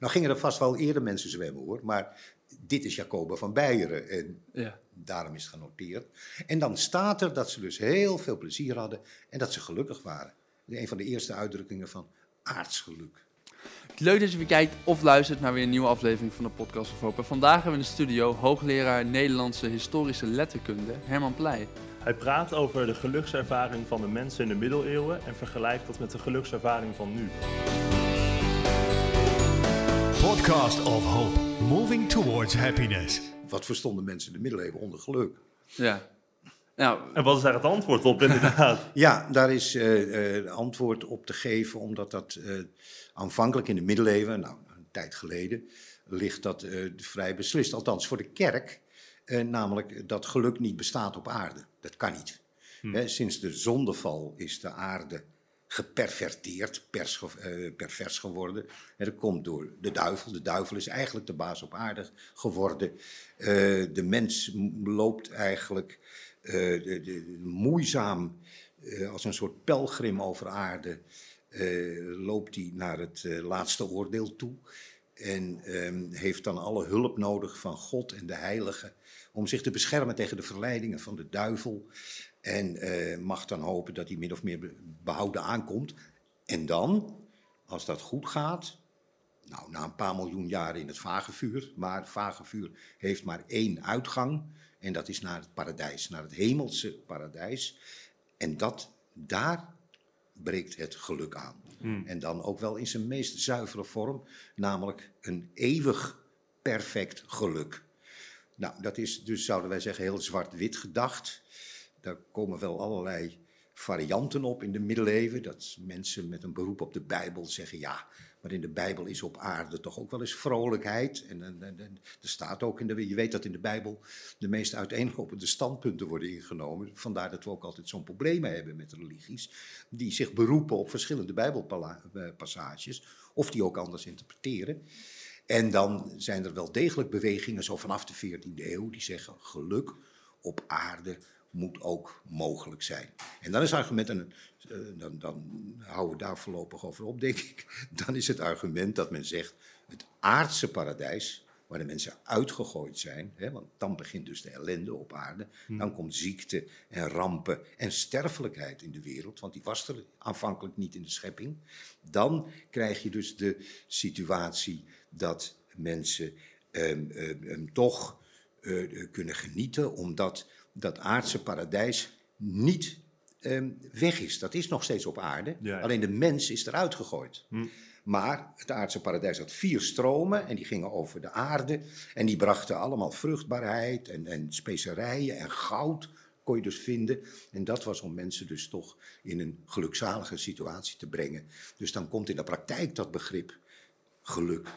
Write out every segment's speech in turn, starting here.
Nou gingen er vast wel eerder mensen zwemmen hoor, maar dit is Jacoba van Beieren en Ja. daarom is het genoteerd. En dan staat er dat ze dus heel veel plezier hadden en dat ze gelukkig waren. Een van de eerste uitdrukkingen van aardsgeluk. Leuk dat je weer kijkt of luistert naar weer een nieuwe aflevering van de Podcast of Hope. En Vandaag hebben we in de studio hoogleraar Nederlandse historische letterkunde Herman Pleij. Hij praat over de gelukservaring van de mensen in de middeleeuwen en vergelijkt dat met de gelukservaring van nu. Podcast of Hope, moving towards happiness. Wat verstonden mensen in de middeleeuwen onder geluk? Ja. Nou, En wat is daar het antwoord op, inderdaad? Ja, daar is eh, eh, antwoord op te geven, omdat dat eh, aanvankelijk in de middeleeuwen, nou een tijd geleden, ligt dat eh, vrij beslist. Althans voor de kerk, eh, namelijk dat geluk niet bestaat op aarde. Dat kan niet. Hè, sinds de zondeval is de aarde geperverteerd, pers, eh, pervers geworden. Hè, dat komt door de duivel. De duivel is eigenlijk de baas op aarde geworden. Eh, de mens loopt eigenlijk eh, de, moeizaam als een soort pelgrim over aarde. loopt hij naar het laatste oordeel toe. En ehm, heeft dan alle hulp nodig van God en de heiligen. Om zich te beschermen tegen de verleidingen van de duivel. En eh, mag dan hopen dat hij min of meer be- behouden aankomt. En dan, als dat goed gaat, nou, na een paar miljoen jaren in het vagevuur. Maar het vagevuur heeft maar één uitgang. En dat is naar het paradijs, naar het hemelse paradijs. En dat, daar breekt het geluk aan. En dan ook wel in zijn meest zuivere vorm, namelijk een eeuwig perfect geluk. Nou, dat is dus, zouden wij zeggen, heel zwart-wit gedacht. Daar komen wel allerlei varianten op in de middeleeuwen. Dat mensen met een beroep op de Bijbel zeggen, ja, maar in de Bijbel is op aarde toch ook wel eens vrolijkheid. En, en, en- er staat ook in de, je weet dat in de Bijbel de meest uiteenlopende standpunten worden ingenomen. Vandaar dat we ook altijd zo'n problemen hebben met religies, die zich beroepen op verschillende Bijbelpassages, of die ook anders interpreteren. En dan zijn er wel degelijk bewegingen, zo vanaf de 14e eeuw, die zeggen geluk op aarde moet ook mogelijk zijn. En dan is het argument, en eh, dan, dan houden we daar voorlopig over op, denk ik. Dan is het argument dat men zegt, het aardse paradijs, waar de mensen uitgegooid zijn, hè, want dan begint dus de ellende op aarde, dan komt ziekte en rampen en sterfelijkheid in de wereld, want die was er aanvankelijk niet in de schepping. Dan krijg je dus de situatie dat mensen ehm, ehm, ehm, toch eh, kunnen genieten, omdat dat aardse paradijs niet ehm, weg is. Dat is nog steeds op aarde, Ja. alleen de mens is eruit gegooid. Maar het aardse paradijs had vier stromen en die gingen over de aarde. En die brachten allemaal vruchtbaarheid en, en specerijen en goud kon je dus vinden. En dat was om mensen dus toch in een gelukzalige situatie te brengen. Dus dan komt in de praktijk dat begrip geluk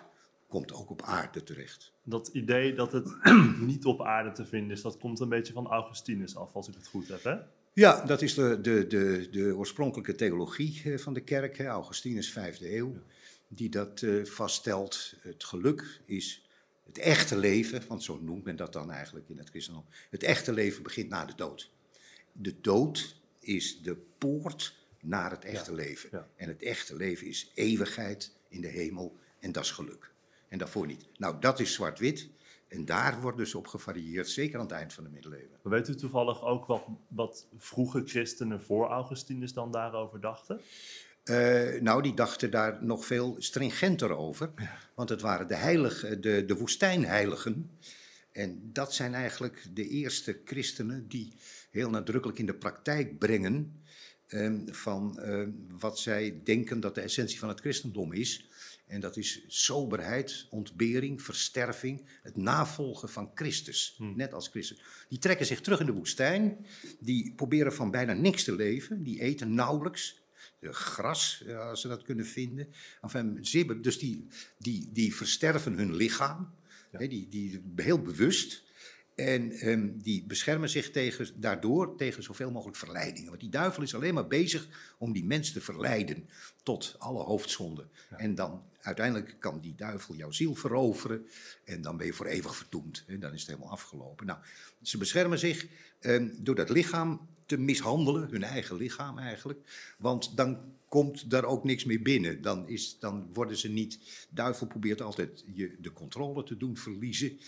komt ook op aarde terecht. Dat idee dat het niet op aarde te vinden is, dat komt een beetje van Augustinus af, als ik het goed heb, hè? Ja, dat is de, de, de, de oorspronkelijke theologie eh, van de kerk, hè, Augustinus, vijfde eeuw, die dat eh, vaststelt. Het geluk is het echte leven, want zo noemt men dat dan eigenlijk in het christendom. Het echte leven begint na de dood. De dood is de poort naar het echte leven. ja. En het echte leven is eeuwigheid in de hemel en dat is geluk. En daarvoor niet. Nou, dat is zwart-wit. En daar wordt dus op gevarieerd, zeker aan het eind van de middeleeuwen. Maar weet u toevallig ook wat, wat vroege christenen voor Augustinus dan daarover dachten? Eh, nou, die dachten daar nog veel stringenter over. Want het waren de, heilige, de, de woestijnheiligen. En dat zijn eigenlijk de eerste christenen die heel nadrukkelijk in de praktijk brengen. ehm, van ehm, wat zij denken dat de essentie van het christendom is. En dat is soberheid, ontbering, versterving, het navolgen van Christus. Net als Christus. Die trekken zich terug in de woestijn. Die proberen van bijna niks te leven. Die eten nauwelijks de gras, eh, als ze dat kunnen vinden. Enfin, zeer dus die, die, die versterven hun lichaam, die, die, heel bewust. En ehm, die beschermen zich tegen, daardoor tegen zoveel mogelijk verleidingen. Want die duivel is alleen maar bezig om die mens te verleiden tot alle hoofdzonden. En dan uiteindelijk kan die duivel jouw ziel veroveren en dan ben je voor eeuwig verdoemd. En dan is het helemaal afgelopen. Nou, ze beschermen zich eh, door dat lichaam te mishandelen, hun eigen lichaam eigenlijk. Want dan komt daar ook niks meer binnen. Dan, is, dan worden ze niet. Duivel probeert altijd je de controle te doen verliezen.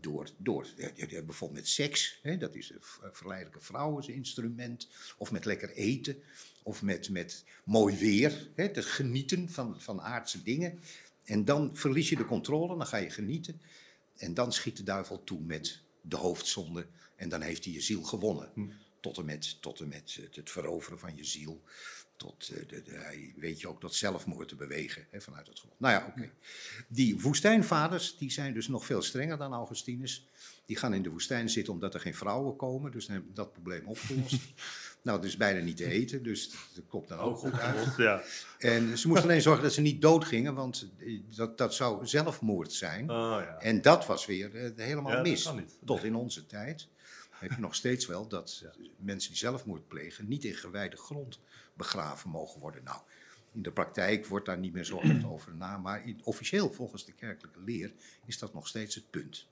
Door, door bijvoorbeeld met seks, hè, dat is een verleidelijke vrouwensinstrument. Of met lekker eten. Of met, met mooi weer, hè, te genieten van, van aardse dingen. En dan verlies je de controle, dan ga je genieten. En dan schiet de duivel toe met de hoofdzonde. En dan heeft hij je ziel gewonnen. Tot en met, tot en met het, het veroveren van je ziel. Tot, eh, de, de- hij weet je ook tot zelfmoord te bewegen hè, vanuit het geloof. Nou ja, oké. Die woestijnvaders die zijn dus nog veel strenger dan Augustinus. Die gaan in de woestijn zitten omdat er geen vrouwen komen. Dus dan hebben we dat probleem opgelost. nou, het is bijna niet te eten, dus dat komt dan ook goed uit. Ja. En ze moesten alleen zorgen dat ze niet doodgingen, want eh, dat, dat zou zelfmoord zijn. Oh, ja. En dat was weer eh, helemaal Ja, dat mis. Tot in onze tijd heb je nog steeds wel dat mensen die zelfmoord plegen niet in gewijde grond begraven mogen worden. Nou, in de praktijk wordt daar niet meer zo altijd over na, maar in- officieel volgens de kerkelijke leer is dat nog steeds het punt.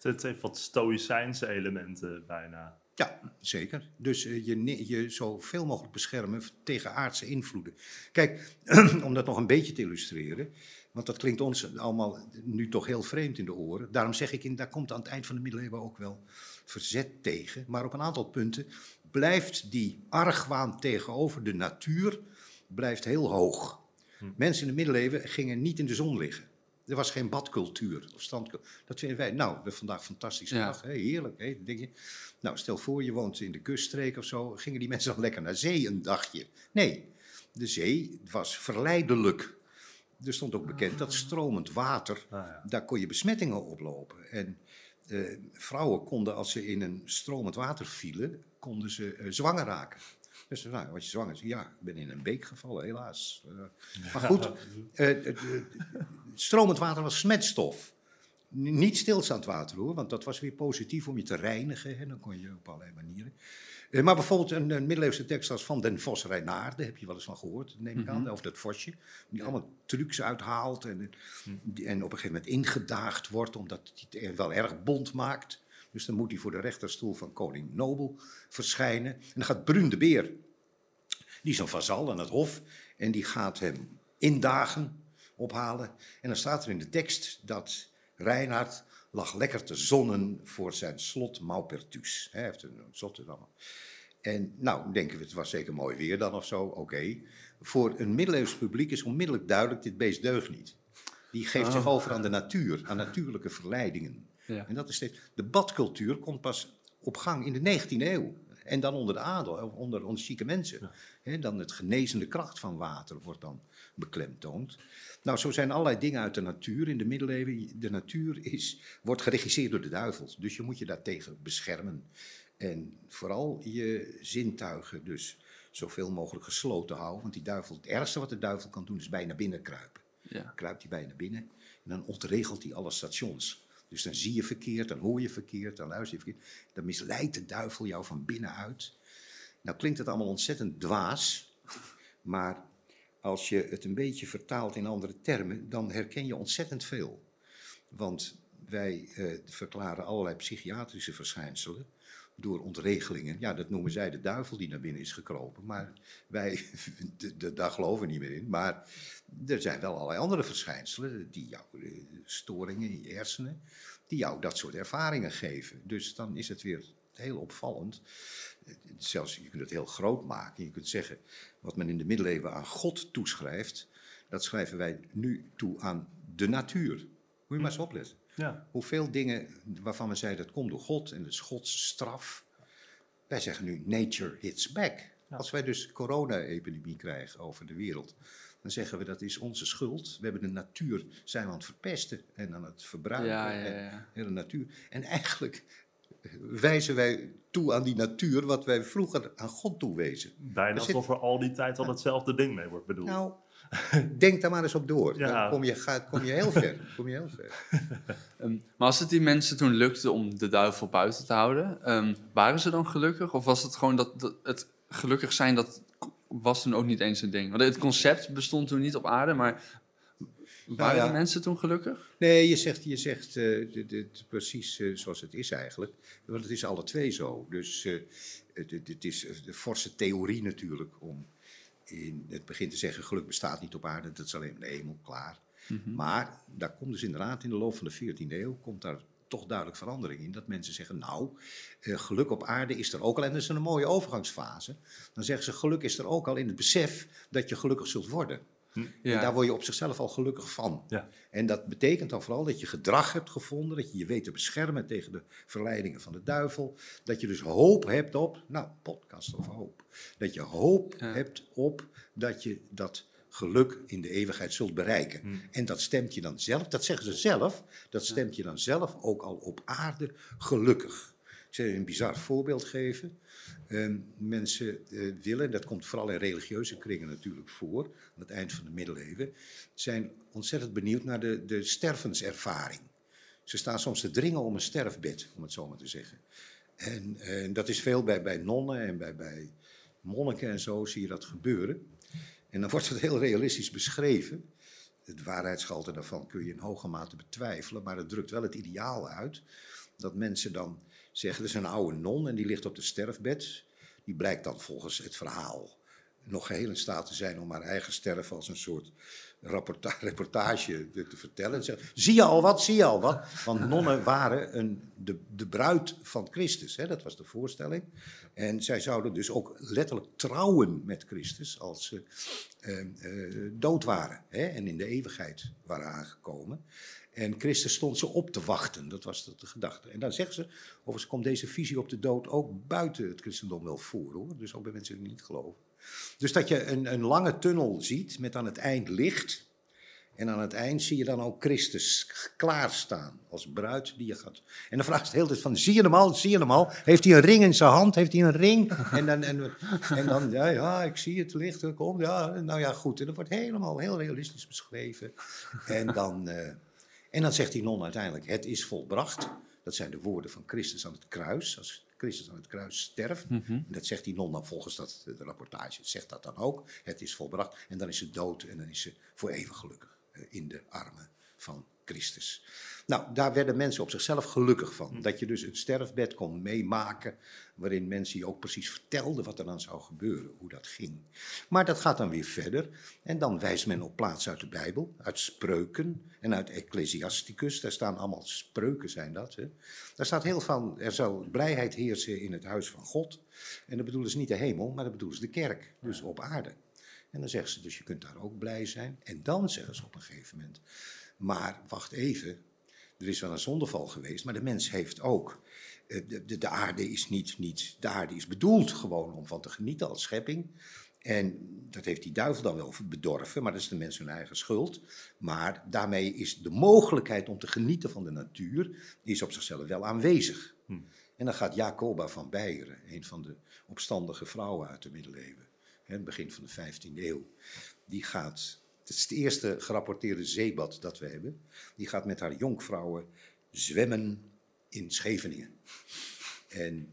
Het heeft wat stoïcijnse elementen bijna. Ja, zeker. Dus eh, je, je zoveel mogelijk beschermen tegen aardse invloeden. Kijk, om dat nog een beetje te illustreren, want dat klinkt ons allemaal nu toch heel vreemd in de oren. Daarom zeg ik, in, daar komt aan het eind van de middeleeuwen ook wel verzet tegen. Maar op een aantal punten blijft die argwaan tegenover de natuur blijft heel hoog. Mensen in de middeleeuwen gingen niet in de zon liggen. Er was geen badcultuur of standcultuur. Dat vinden wij, nou, is vandaag fantastisch. Ja. dag, hè, heerlijk. Hè, denk je. Nou, stel voor, je woont in de kuststreek of zo. Gingen die mensen dan lekker naar zee een dagje? Nee, de zee was verleidelijk. Er stond ook bekend dat stromend water, Ah, ja. daar kon je besmettingen oplopen. En eh, vrouwen konden, als ze in een stromend water vielen, konden ze eh, zwanger raken. Dus nou, was je zwanger? Ja, ik ben in een beek gevallen, helaas. Eh, maar goed, stromend water was smetstof. Niet stilstaand water hoor, want dat was weer positief om je te reinigen. En dan kon je op allerlei manieren. Eh, maar bijvoorbeeld een, een middeleeuwse tekst als Van den Vos Reinaarde, heb je wel eens van gehoord, neem ik aan. Of dat Vosje, die allemaal trucs uithaalt en, die- en op een gegeven moment ingedaagd wordt, omdat hij het wel erg bond maakt. Dus dan moet hij voor de rechterstoel van koning Nobel verschijnen. En dan gaat Brun de Beer, die is een vazal aan het hof, en die gaat hem indagen, ophalen. En dan staat er in de tekst dat Reinhard lag lekker te zonnen voor zijn slot Maupertus. Hij heeft een slot en allemaal. En nou, denken we, het was zeker mooi weer dan of zo, oké. Voor een middeleeuws publiek is onmiddellijk duidelijk, dit beest deugt niet. Die geeft zich over aan de natuur, aan natuurlijke verleidingen. Ja. En dat is steeds, de badcultuur komt pas op gang in de 19e eeuw. En dan onder de adel, of onder, onder chique mensen. Hè, dan het genezende kracht van water wordt dan beklemtoond. Nou, zo zijn allerlei dingen uit de natuur in de middeleeuwen. De natuur is, wordt geregisseerd door de duivel. Dus je moet je daartegen beschermen. En vooral je zintuigen dus zoveel mogelijk gesloten houden. Want die duivel, het ergste wat de duivel kan doen is bijna binnenkruipen Ja. kruipt hij bijna binnen en dan ontregelt hij alle stations. Dus dan zie je verkeerd, dan hoor je verkeerd, dan luister je verkeerd. Dan misleidt de duivel jou van binnenuit. Nou klinkt het allemaal ontzettend dwaas, maar als je het een beetje vertaalt in andere termen, dan herken je ontzettend veel. Want wij eh, verklaren allerlei psychiatrische verschijnselen door ontregelingen. Ja, dat noemen zij de duivel die naar binnen is gekropen. Maar wij, daar geloven niet meer in. Maar er zijn wel allerlei andere verschijnselen, die jou, eh, storingen in je hersenen, die jou dat soort ervaringen geven. Dus dan is het weer heel opvallend. Zelfs, je kunt het heel groot maken. Je kunt zeggen, wat men in de middeleeuwen aan God toeschrijft, dat schrijven wij nu toe aan de natuur. Moet je maar eens opletten. Ja. Hoeveel dingen waarvan we zeiden dat komt door God en dat is Gods straf. Wij zeggen nu nature hits back. Als wij dus corona-epidemie krijgen over de wereld, dan zeggen we dat is onze schuld. We hebben de natuur zijn we aan het verpesten en aan het verbruiken. Ja, ja, en ja. hele natuur. En eigenlijk wijzen wij toe aan die natuur wat wij vroeger aan God toewezen. Bijna Er zit- alsof er al die tijd al hetzelfde ding mee wordt bedoeld. Nou, denk daar maar eens op door. Ja. Dan kom je, gaat, kom je heel ver. Kom je heel ver. Ehm, maar als het die mensen toen lukte om de duivel buiten te houden, ehm, waren ze dan gelukkig? Of was het gewoon dat, dat het gelukkig zijn dat was toen ook niet eens een ding? Want het concept bestond toen niet op aarde, maar waren ja. de mensen toen gelukkig? Nee, je zegt, je zegt eh, dit, dit precies eh, zoals het is eigenlijk. Want het is alle twee zo. Dus eh, het, is de forse theorie natuurlijk om in het begin te zeggen: geluk bestaat niet op aarde, dat is alleen in de hemel, klaar. Maar daar komt dus inderdaad in de loop van de 14e eeuw komt daar toch duidelijk verandering in. Dat mensen zeggen: Nou, geluk op aarde is er ook al. En dat is een mooie overgangsfase. Dan zeggen ze: geluk is er ook al in het besef dat je gelukkig zult worden. En daar word je op zichzelf al gelukkig van. Ja. En dat betekent dan vooral dat je gedrag hebt gevonden, dat je je weet te beschermen tegen de verleidingen van de duivel. Dat je dus hoop hebt op, nou, podcast over hoop. Dat je hoop Ja. hebt op dat je dat geluk in de eeuwigheid zult bereiken. En dat stemt je dan zelf, dat zeggen ze zelf, dat stemt je dan zelf ook al op aarde gelukkig. Zal je een bizar voorbeeld geven. Ehm, mensen eh, willen, dat komt vooral in religieuze kringen natuurlijk voor, aan het eind van de middeleeuwen, zijn ontzettend benieuwd naar de, de stervenservaring. Ze staan soms te dringen om een sterfbed, om het zo maar te zeggen. En dat is veel bij, bij nonnen en bij, bij monniken en zo zie je dat gebeuren. En dan wordt het heel realistisch beschreven. Het waarheidsgehalte daarvan kun je in hoge mate betwijfelen, maar het drukt wel het ideaal uit. Dat mensen dan zeggen, er is een oude non en die ligt op het sterfbed. Die blijkt dan volgens het verhaal nog geheel in staat te zijn om haar eigen sterven als een soort rapporta- reportage te, te vertellen. En zeggen, zie je al wat, zie je al wat? Want nonnen waren een, de, de bruid van Christus, hè? dat was de voorstelling. En zij zouden dus ook letterlijk trouwen met Christus als ze eh, eh, dood waren hè? en in de eeuwigheid waren aangekomen. En Christus stond ze op te wachten, dat was de, gedachte. En dan zeggen ze, overigens komt deze visie op de dood ook buiten het christendom wel voor, hoor. dus ook bij mensen die niet geloven. Dus dat je een, een lange tunnel ziet met aan het eind licht. En aan het eind zie je dan ook Christus klaarstaan als bruid die je gaat. En dan vraagt ze de hele tijd van, zie je hem al, zie je hem al? Heeft hij een ring in zijn hand? Heeft hij een ring? En dan, en, dan ja, ja, ik zie het licht, komt, ja, nou ja, goed. En dat wordt helemaal heel realistisch beschreven. En dan, eh, en dan zegt die non uiteindelijk, het is volbracht. Dat zijn de woorden van Christus aan het kruis. Als Christus aan het kruis sterft. En dat zegt die non dan volgens dat, de rapportage. Zegt dat dan ook. Het is volbracht. En dan is ze dood en dan is ze voor eeuwig gelukkig eh, in de armen van Christus. Nou, daar werden mensen op zichzelf gelukkig van. Dat je dus een sterfbed kon meemaken. Waarin mensen je ook precies vertelden wat er dan zou gebeuren, hoe dat ging. Maar dat gaat dan weer verder. En dan wijst men op plaats uit de Bijbel, uit spreuken en uit Ecclesiasticus. Daar staan allemaal spreuken, zijn dat. Hè? Daar staat heel van, er zal blijheid heersen in het huis van God. En dat bedoelen ze niet de hemel, maar dat bedoelen ze de kerk, dus op aarde. En dan zeggen ze, dus je kunt daar ook blij zijn. En dan zeggen ze op een gegeven moment, maar wacht even, er is wel een zondeval geweest, maar de mens heeft ook. Eh, De, de, de aarde is niet, niet, de aarde is bedoeld gewoon om van te genieten als schepping. En dat heeft die duivel dan wel bedorven, maar dat is de mens hun eigen schuld. Maar daarmee is de mogelijkheid om te genieten van de natuur is op zichzelf wel aanwezig. En dan gaat Jacoba van Beieren, een van de opstandige vrouwen uit de middeleeuwen, hè, het begin van de 15e eeuw, die gaat, het is het eerste gerapporteerde zeebad dat we hebben, die gaat met haar jonkvrouwen zwemmen in Scheveningen. En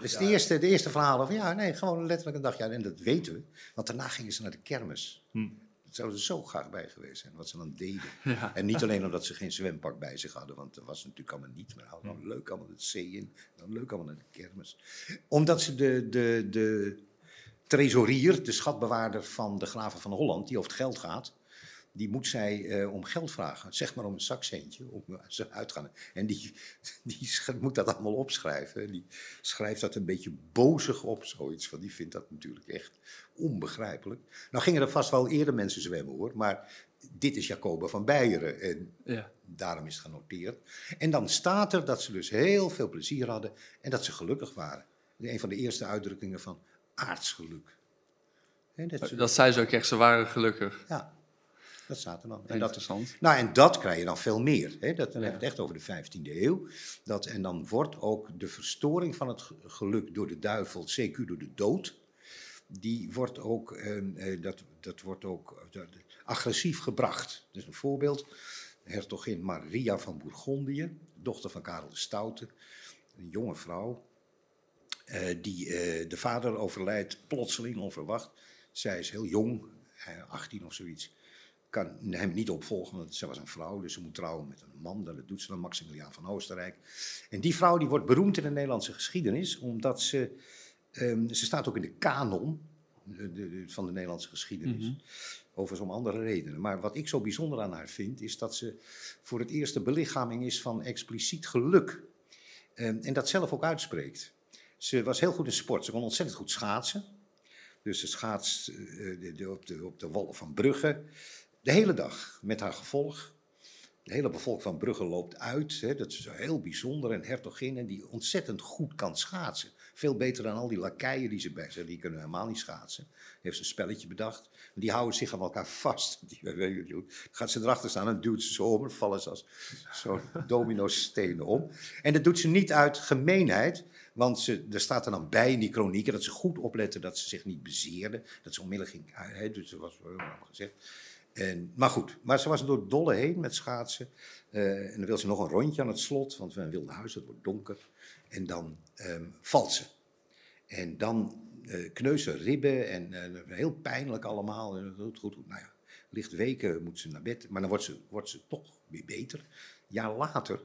is de eerste, de eerste verhalen van ja, nee, gewoon letterlijk een dagje. En dat weten we, want daarna gingen ze naar de kermis. Dat zouden ze zo graag bij geweest zijn, wat ze dan deden. Ja. En niet alleen omdat ze geen zwempak bij zich hadden, want dat was natuurlijk allemaal niet. Maar hadden nou leuk allemaal het zee in, dan leuk allemaal naar de kermis. Omdat ze de, de, de trezorier, de schatbewaarder van de graven van Holland, die over het geld gaat, die moet zij eh, om geld vragen. Zeg maar om een zakcentje, om eh, ze uitgaan. En die, die moet dat allemaal opschrijven. Die schrijft dat een beetje bozig op, zoiets. Want die vindt dat natuurlijk echt onbegrijpelijk. Nou gingen er vast wel eerder mensen zwemmen hoor, maar dit is Jacoba van Beieren. En Ja. daarom is het genoteerd. En dan staat er dat ze dus heel veel plezier hadden en dat ze gelukkig waren. Een van de eerste uitdrukkingen van aardsgeluk. Dat ze- Dat zei ze ook echt, ze waren gelukkig. ja, dat staat er dan. En dat, Interessant. nou, en dat krijg je dan veel meer. Hè? Dat, dan hebben we het echt over de 15e eeuw. Dat, en dan wordt ook de verstoring van het ge- geluk door de duivel, CQ door de dood, die wordt ook, ehm, eh, dat, dat wordt ook eh, dat- agressief gebracht. Dus een voorbeeld, hertogin Maria van Bourgondië, dochter van Karel de Stoute, een jonge vrouw, eh, die, eh, de vader overlijdt plotseling, onverwacht. Zij is heel jong, eh, 18 of zoiets. Kan hem niet opvolgen, want ze was een vrouw, dus ze moet trouwen met een man. Dat doet ze dan, Maximiliaan van Oostenrijk. En die vrouw die wordt beroemd in de Nederlandse geschiedenis, omdat ze, ehm, ze staat ook in de kanon de, de- de- van de Nederlandse geschiedenis. Mhm. Overigens om andere redenen. Maar wat ik zo bijzonder aan haar vind, is dat ze voor het eerst de belichaming is van expliciet geluk. Ehm, en dat zelf ook uitspreekt. Ze was heel goed in sport. Ze kon ontzettend goed schaatsen. Dus ze schaatst eh, de, de- op, de, op de wallen van Brugge. De hele dag met haar gevolg. De hele bevolking van Brugge loopt uit. Hè. Dat is heel bijzonder. Een hertogin die ontzettend goed kan schaatsen. Veel beter dan al die lakeien die ze bij ze. Die kunnen helemaal niet schaatsen. Heeft ze een spelletje bedacht. Die houden zich aan elkaar vast. Die, gaat ze erachter staan en duwt ze zo om. En vallen ze als zo'n domino-stenen om. En dat doet ze niet uit gemeenheid. Want ze, er staat er dan bij in die kronieken dat ze goed opletten dat ze zich niet bezeerden. Dat ze onmiddellijk ging. Hè, dus dat was gezegd. En, maar goed, maar ze was door dolle heen met schaatsen. Eh, en dan wil ze nog een rondje aan het slot, want we wilden huis, het wordt donker. En dan ehm, valt ze. En dan eh kneus ze ribben en eh, heel pijnlijk allemaal. En goed, goed, goed. Nou ja, ligt weken, moet ze naar bed. Maar dan wordt ze, wordt ze toch weer beter. Jaar later,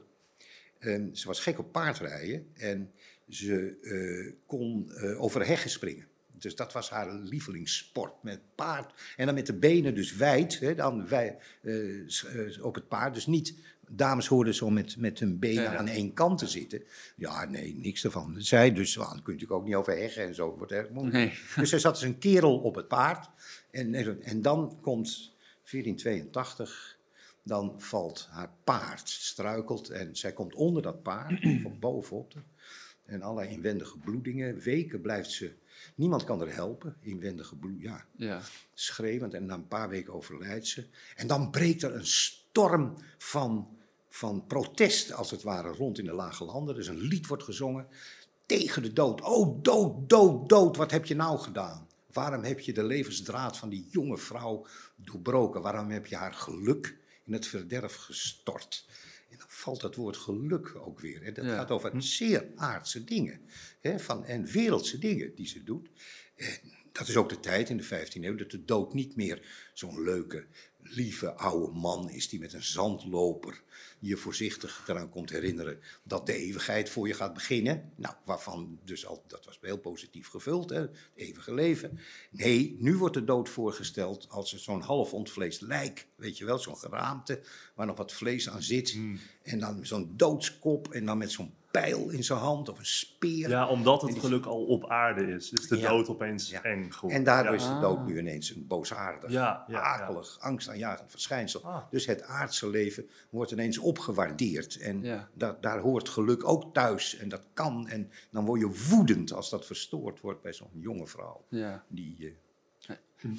ehm, ze was gek op paardrijden en ze eh, kon eh, over heggen springen. Dus dat was haar lievelingssport met paard. En dan met de benen dus wijd, hè, dan wij, eh, op het paard. Dus niet, dames hoorden zo met, met hun benen Ja, ja. aan één kant te zitten. Ja, nee, niks ervan. Zij dus, well, dan kun je ook niet over heggen en zo. wordt erg moeilijk. Nee. Dus zij zat als een kerel op het paard. En, en dan komt 1482, dan valt haar paard, struikelt en zij komt onder dat paard, van bovenop. En allerlei inwendige bloedingen. Weken blijft ze, niemand kan er helpen. Inwendige bloed, ja, Ja. schreeuwend. En na een paar weken overlijdt ze. En dan breekt er een storm van, van protest, als het ware, rond in de lage landen. Dus een lied wordt gezongen tegen de dood. Oh, dood, dood, dood, wat heb je nou gedaan? Waarom heb je de levensdraad van die jonge vrouw doorbroken? Waarom heb je haar geluk in het verderf gestort? En dan valt dat woord geluk ook weer. Hè. Dat Ja. gaat over zeer aardse dingen. Hè, van, en wereldse dingen die ze doet. En dat is ook de tijd in de 15e eeuw dat de dood niet meer zo'n leuke, lieve oude man is die met een zandloper je voorzichtig eraan komt herinneren dat de eeuwigheid voor je gaat beginnen. Nou, waarvan dus al, dat was heel positief gevuld, hè, het eeuwige leven. Nee, nu wordt de dood voorgesteld als zo'n half ontvleesd lijk, weet je wel, zo'n geraamte waar nog wat vlees aan zit. En dan zo'n doodskop en dan met zo'n pijl in zijn hand of een speer. Ja, omdat het die- geluk al op aarde is, is de Ja. dood opeens Ja. eng geworden. En daardoor Ja. is de dood nu ineens een boosaardig, Ja, ja, ja. akelig, angstaanjagend verschijnsel. Ah. Dus het aardse leven wordt ineens opgewaardeerd. En Ja. da- daar hoort geluk ook thuis. En dat kan. En dan word je woedend als dat verstoord wordt bij zo'n jonge vrouw. Ja. Die, eh,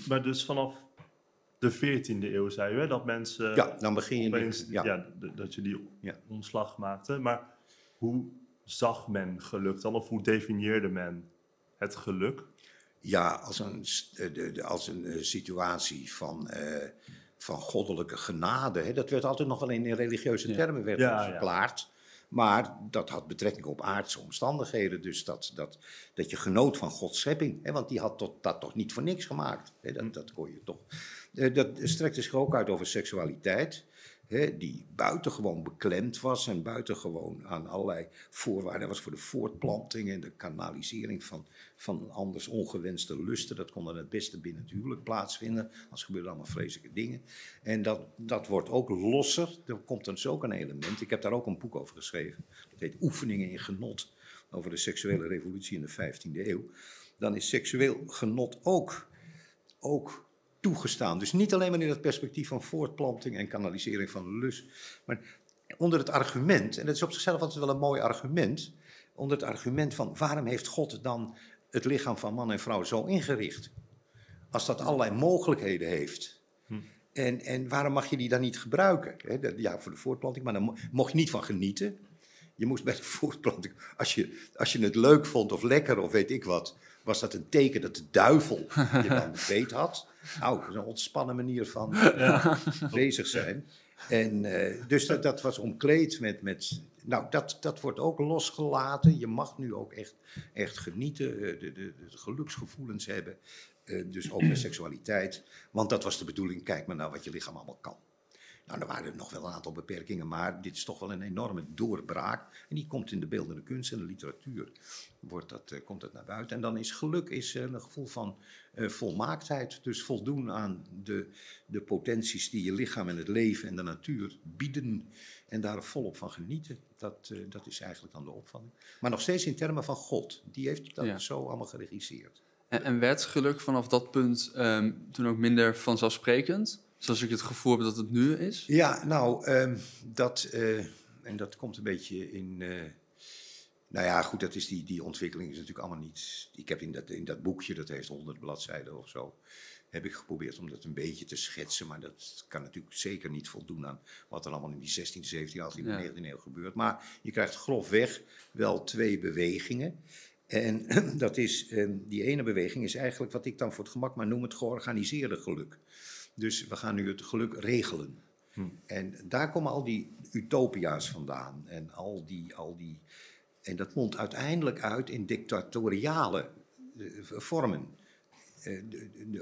Maar dus vanaf de 14e eeuw zei u hè, dat mensen ja, dan begin je... opeens ja. dat je die Ja. omslag maakte. Maar hoe zag men geluk dan? Of hoe definieerde men het geluk? Ja, als een, als een eh, situatie van, eh, van goddelijke genade. Hè. Dat werd altijd nog wel in religieuze Ja. termen werd Ja, dat ja. verklaard. Maar dat had betrekking op aardse omstandigheden. Dus dat, dat, dat je genoot van Gods schepping. Hè, want die had tot, dat toch niet voor niks gemaakt. Hè, dat, dat kon je toch. Eh, dat strekte zich ook uit over seksualiteit. Die buitengewoon beklemd was en buitengewoon aan allerlei voorwaarden was voor de voortplanting en de kanalisering van, van anders ongewenste lusten. Dat kon dan het beste binnen het huwelijk plaatsvinden. Als gebeurden allemaal vreselijke dingen. En dat, dat wordt ook losser. Er komt dan dus ook een element. Ik heb daar ook een boek over geschreven. Dat heet Oefeningen in Genot. Over de seksuele revolutie in de 15e eeuw. Dan is seksueel genot ook, ook toegestaan. Dus niet alleen maar in het perspectief van voortplanting en kanalisering van lust. Maar onder het argument, en dat is op zichzelf altijd wel een mooi argument. Onder het argument van waarom heeft God dan het lichaam van man en vrouw zo ingericht? Als dat allerlei mogelijkheden heeft. En, en waarom mag je die dan niet gebruiken? Dat- ja, voor de voortplanting, maar dan mo- mocht je niet van genieten. Je moest bij de voortplanting, als je, als je het leuk vond of lekker of weet ik wat, was dat een teken dat de duivel je dan beet had. Nou, dat is een ontspannen manier van bezig zijn. En eh, dus dat, dat was omkleed met, met nou, dat, dat wordt ook losgelaten. Je mag nu ook echt, echt genieten, eh, de, de, de geluksgevoelens hebben. Eh, dus ook bij seksualiteit. Want dat was de bedoeling, kijk maar naar wat je lichaam allemaal kan. Nou, er waren nog wel een aantal beperkingen, maar dit is toch wel een enorme doorbraak. En die komt in de beeldende kunst en de literatuur, wordt dat, eh, komt dat naar buiten. En dan is geluk is, eh, een gevoel van eh, volmaaktheid. Dus voldoen aan de, de potenties die je lichaam en het leven en de natuur bieden. En daar volop van genieten. Dat, dat is eigenlijk dan de opvatting. Maar nog steeds in termen van God. Die heeft dat Ja. zo allemaal geregisseerd. En, en werd geluk vanaf dat punt ehm, toen ook minder vanzelfsprekend? Zoals ik het gevoel heb dat het nu is? Ja, nou, ehm, dat, eh, en dat komt een beetje in. eh, nou ja, goed, dat is die, die ontwikkeling is natuurlijk allemaal niet. Ik heb in dat, in dat boekje, dat heeft 100 bladzijden of zo, heb ik geprobeerd om dat een beetje te schetsen. Maar dat kan natuurlijk zeker niet voldoen aan wat er allemaal in die 16e, 17e, 18e, Ja. 19e eeuw gebeurt. Maar je krijgt grofweg wel twee bewegingen. En dat is, ehm, die ene beweging is eigenlijk wat ik dan voor het gemak maar noem het georganiseerde geluk. Dus we gaan nu het geluk regelen. En daar komen al die utopia's vandaan. En al die, al die. En dat mondt uiteindelijk uit in dictatoriale eh, vormen. Eh,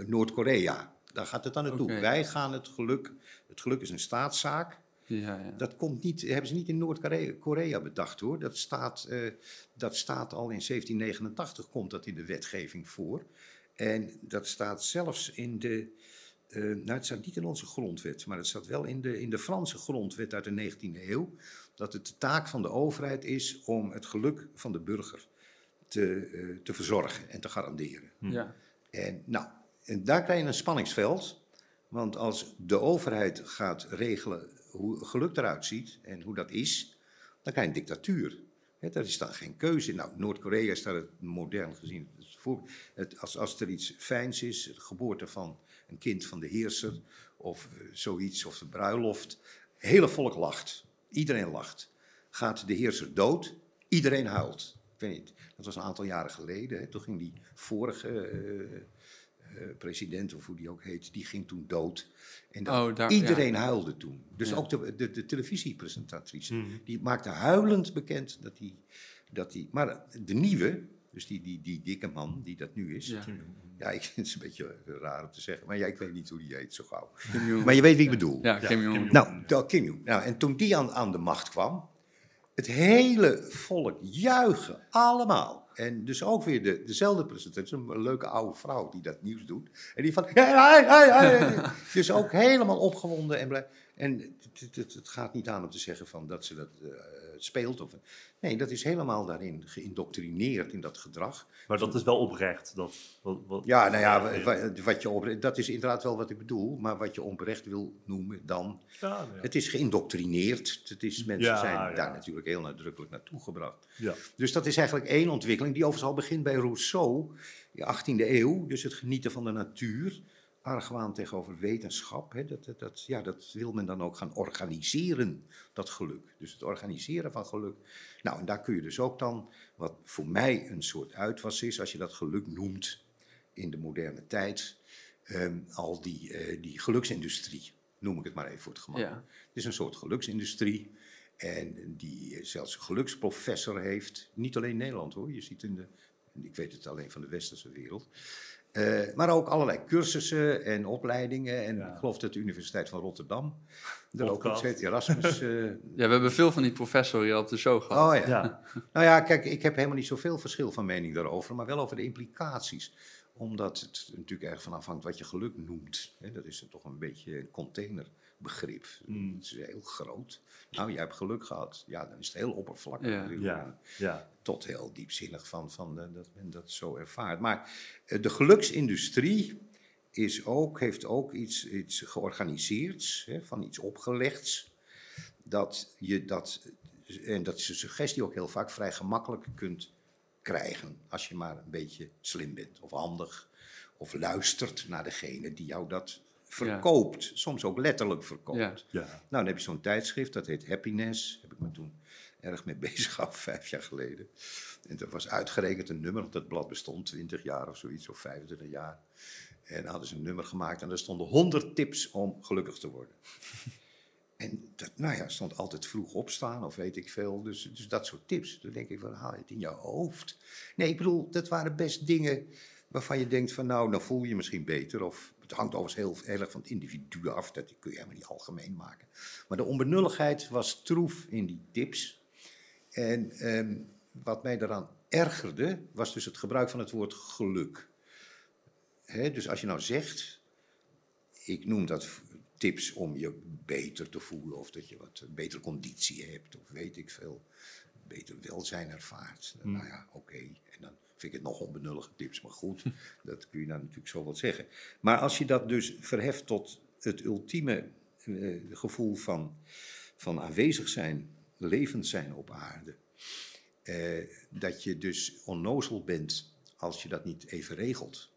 Noord-Korea, daar gaat het aan naartoe. Wij gaan het geluk. Het geluk is een staatszaak. Ja, ja. Dat komt niet, hebben ze niet in Noord-Korea Korea bedacht hoor. Dat staat, eh, dat staat al in 1789, komt dat in de wetgeving voor. En dat staat zelfs in de. Eh, nou, het staat niet in onze grondwet, maar het staat wel in de, in de Franse grondwet uit de 19e eeuw. Dat het de taak van de overheid is om het geluk van de burger te, eh, te verzorgen en te garanderen. ja. En, nou, en daar krijg je een spanningsveld. Want als de overheid gaat regelen hoe geluk eruit ziet en hoe dat is, dan krijg je een dictatuur. Hè, daar is dan geen keuze in. Nou, Noord-Korea is daar het modern gezien. het voor- Het, als, als er iets fijns is, de geboorte van een kind van de heerser of eh, zoiets, of de bruiloft, het hele volk lacht. Iedereen lacht. Gaat de heerser dood, iedereen huilt. Ik weet niet, dat was een aantal jaren geleden. Hè. Toen ging die vorige eh, eh, president, of hoe die ook heet, die ging toen dood. En dat- Oh, daar- iedereen huilde toen. Dus Ja. ook de, de, de televisiepresentatrice, Mhm. die maakte huilend bekend dat die, dat die... Maar de nieuwe, dus die, die, die dikke man die dat nu is... Ja. Ja, ik vind het een beetje raar om te zeggen, maar ja, ik weet niet hoe die heet zo gauw. Maar je weet wie ik bedoel. ja, Kim Jong. Nou, dat Kim Jong. Nou, en toen die aan, aan de macht kwam, het hele volk juichen, allemaal. En dus ook weer de, dezelfde presentator, een leuke oude vrouw die dat nieuws doet. En die van, ja, ja, ja, ja, ja. dus ook helemaal opgewonden en blij. En het, het, gaat niet aan om te zeggen van dat ze dat speelt. Of, nee, dat is helemaal daarin geïndoctrineerd in dat gedrag. Maar dat is wel oprecht. Dat, wat, wat, Ja, nou ja, wa- wa- wat je oprecht, dat is inderdaad wel wat ik bedoel. Maar wat je oprecht wil noemen dan, Ja, nou ja. het is geïndoctrineerd. Het is, mensen Ja, zijn daar natuurlijk heel nadrukkelijk naartoe gebracht. ja. Dus dat is eigenlijk één ontwikkeling, die overigens al begint bij Rousseau, de 18e eeuw. Dus het genieten van de natuur, argwaan tegenover wetenschap. Hè, dat, dat, ja, dat wil men dan ook gaan organiseren, dat geluk. Dus het organiseren van geluk. Nou, en daar kun je dus ook dan, wat voor mij een soort uitwas is, als je dat geluk noemt in de moderne tijd, ehm, al die, eh, die geluksindustrie, noem ik het maar even voor het gemak. Ja. Het is een soort geluksindustrie. En die eh, zelfs een geluksprofessor heeft. Niet alleen in Nederland hoor. Je ziet in de. Ik weet het alleen van de westerse wereld. Eh, maar ook allerlei cursussen en opleidingen. En Ja. ik geloof dat de Universiteit van Rotterdam. Er ook heet Erasmus. eh, Ja, we hebben veel van die professor hier op de show gehad. oh ja. Ja. Nou ja, kijk, ik heb helemaal niet zoveel verschil van mening daarover, maar wel over de implicaties. Omdat het natuurlijk erg van afhangt wat je geluk noemt. Hè, dat is toch een beetje een containerbegrip. Mm. Het is heel groot. Nou, jij hebt geluk gehad. Ja, dan is het heel oppervlakkig. Ja. ja. Tot heel diepzinnig van, van eh, dat men dat zo ervaart. Maar eh, de geluksindustrie is ook, heeft ook iets, iets georganiseerds, hè, van iets opgelegds. Dat je dat, en dat is een suggestie ook heel vaak vrij gemakkelijk kunt krijgen. Als je maar een beetje slim bent of handig. Of luistert naar degene die jou dat verkoopt. Soms ook letterlijk verkoopt. Ja. ja. Nou, dan heb je zo'n tijdschrift, dat heet Happiness. Heb ik me toen erg mee bezig gehouden, vijf jaar geleden. En dat was uitgerekend een nummer, want dat blad bestond 20 jaar of zoiets, of 25 jaar. En dan hadden ze een nummer gemaakt en daar stonden 100 tips om gelukkig te worden. En dat, nou ja, stond altijd vroeg opstaan of weet ik veel. Dus, dus dat soort tips. Dan denk ik, waar haal je het in je hoofd? Nee, ik bedoel, dat waren best dingen waarvan je denkt van nou, dan voel je je misschien beter. Of hangt overigens heel, heel erg van het individu af, dat kun je helemaal niet algemeen maken. Maar de onbenulligheid was troef in die tips. En ehm, wat mij daaraan ergerde, was dus het gebruik van het woord geluk. Dus als je nou zegt, ik noem dat tips om je beter te voelen, of dat je wat betere conditie hebt, of weet ik veel, beter welzijn ervaart. Nou ja, oké. En dan vind ik het nog onbenullige tips, maar goed, dat kun je nou natuurlijk zo wat zeggen. Maar als je dat dus verheft tot het ultieme eh, gevoel van, van aanwezig zijn, levend zijn op aarde, eh, dat je dus onnozel bent als je dat niet even regelt.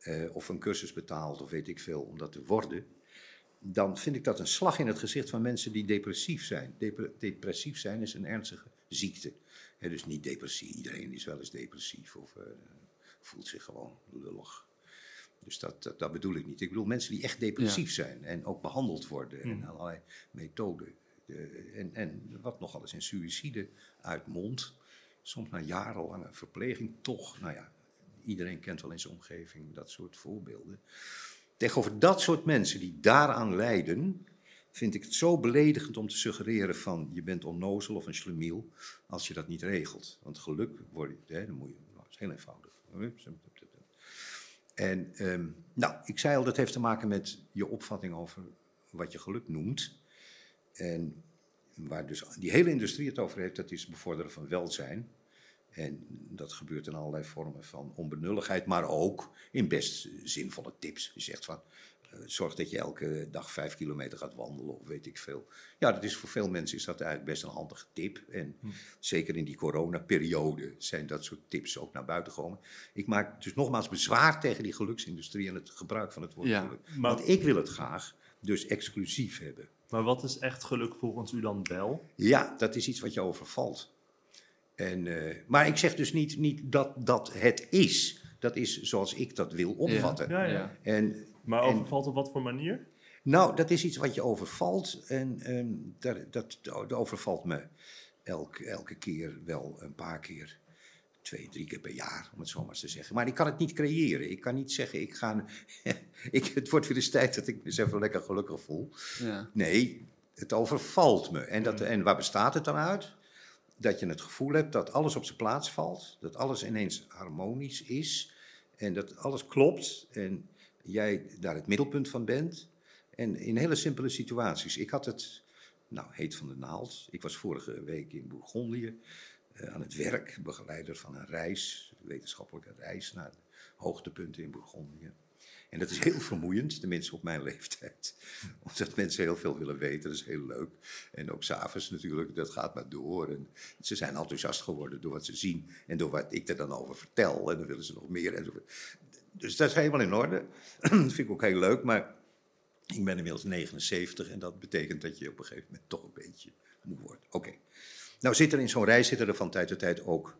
eh, of een cursus betaalt, of weet ik veel, om dat te worden. Dan vind ik dat een slag in het gezicht van mensen die depressief zijn. Depre- depressief zijn is een ernstige ziekte. Dus niet depressief, iedereen is wel eens depressief of eh, voelt zich gewoon lullig. Dus dat, dat, dat bedoel ik niet. Ik bedoel mensen die echt depressief zijn en ook behandeld worden en allerlei methoden. En, en wat nogal eens in suïcide uitmondt, soms na jarenlange verpleging, toch, nou ja, iedereen kent wel in zijn omgeving dat soort voorbeelden. Tegenover dat soort mensen die daaraan lijden, vind ik het zo beledigend om te suggereren van je bent onnozel of een slemiel als je dat niet regelt. Want geluk wordt, hè, dan moet je, nou, dat is heel eenvoudig. En ehm, nou, ik zei al, dat heeft te maken met je opvatting over wat je geluk noemt. En waar dus die hele industrie het over heeft, dat is het bevorderen van welzijn. En dat gebeurt in allerlei vormen van onbenulligheid, maar ook in best zinvolle tips. Je zegt van, zorg dat je elke dag vijf kilometer gaat wandelen of weet ik veel. Ja, dat is voor veel mensen is dat eigenlijk best een handige tip. En zeker in die coronaperiode zijn dat soort tips ook naar buiten gekomen. Ik maak dus nogmaals bezwaar tegen die geluksindustrie en het gebruik van het woord Ja, geluk. maar- Want ik wil het graag dus exclusief hebben. Maar wat is echt geluk volgens u dan wel? Ja, dat is iets wat je overvalt. En, eh, maar ik zeg dus niet, niet dat dat het is. Dat is zoals ik dat wil opvatten. Ja, ja. Ja. En, Maar en- overvalt op wat voor manier? nou, dat is iets wat je overvalt. En ehm, dat, dat, dat overvalt me elk, elke keer wel een paar keer. Twee, drie keer per jaar, om het zo maar eens te zeggen. Maar ik kan het niet creëren. Ik kan niet zeggen, ik ga... ik, het wordt weer eens tijd dat ik me eens even lekker gelukkig voel. Ja. Nee, het overvalt me. En, dat, en waar bestaat het dan uit? Dat je het gevoel hebt dat alles op zijn plaats valt. Dat alles ineens harmonisch is. En dat alles klopt. En jij daar het middelpunt van bent. En in hele simpele situaties. Ik had het, nou, heet van de naald. Ik was vorige week in Bourgondië eh, aan het werk. Begeleider van een reis, wetenschappelijke reis naar hoogtepunten in Bourgondië. En dat is heel vermoeiend, tenminste op mijn leeftijd. Omdat mensen heel veel willen weten, dat is heel leuk. En ook s'avonds natuurlijk, dat gaat maar door. En ze zijn enthousiast geworden door wat ze zien en door wat ik er dan over vertel. En dan willen ze nog meer. enzovoort. Dus dat is helemaal in orde. dat vind ik ook heel leuk, maar ik ben inmiddels 79 en dat betekent dat je op een gegeven moment toch een beetje moe wordt. Oké. Nou zit er in zo'n reis zitten er van tijd tot tijd ook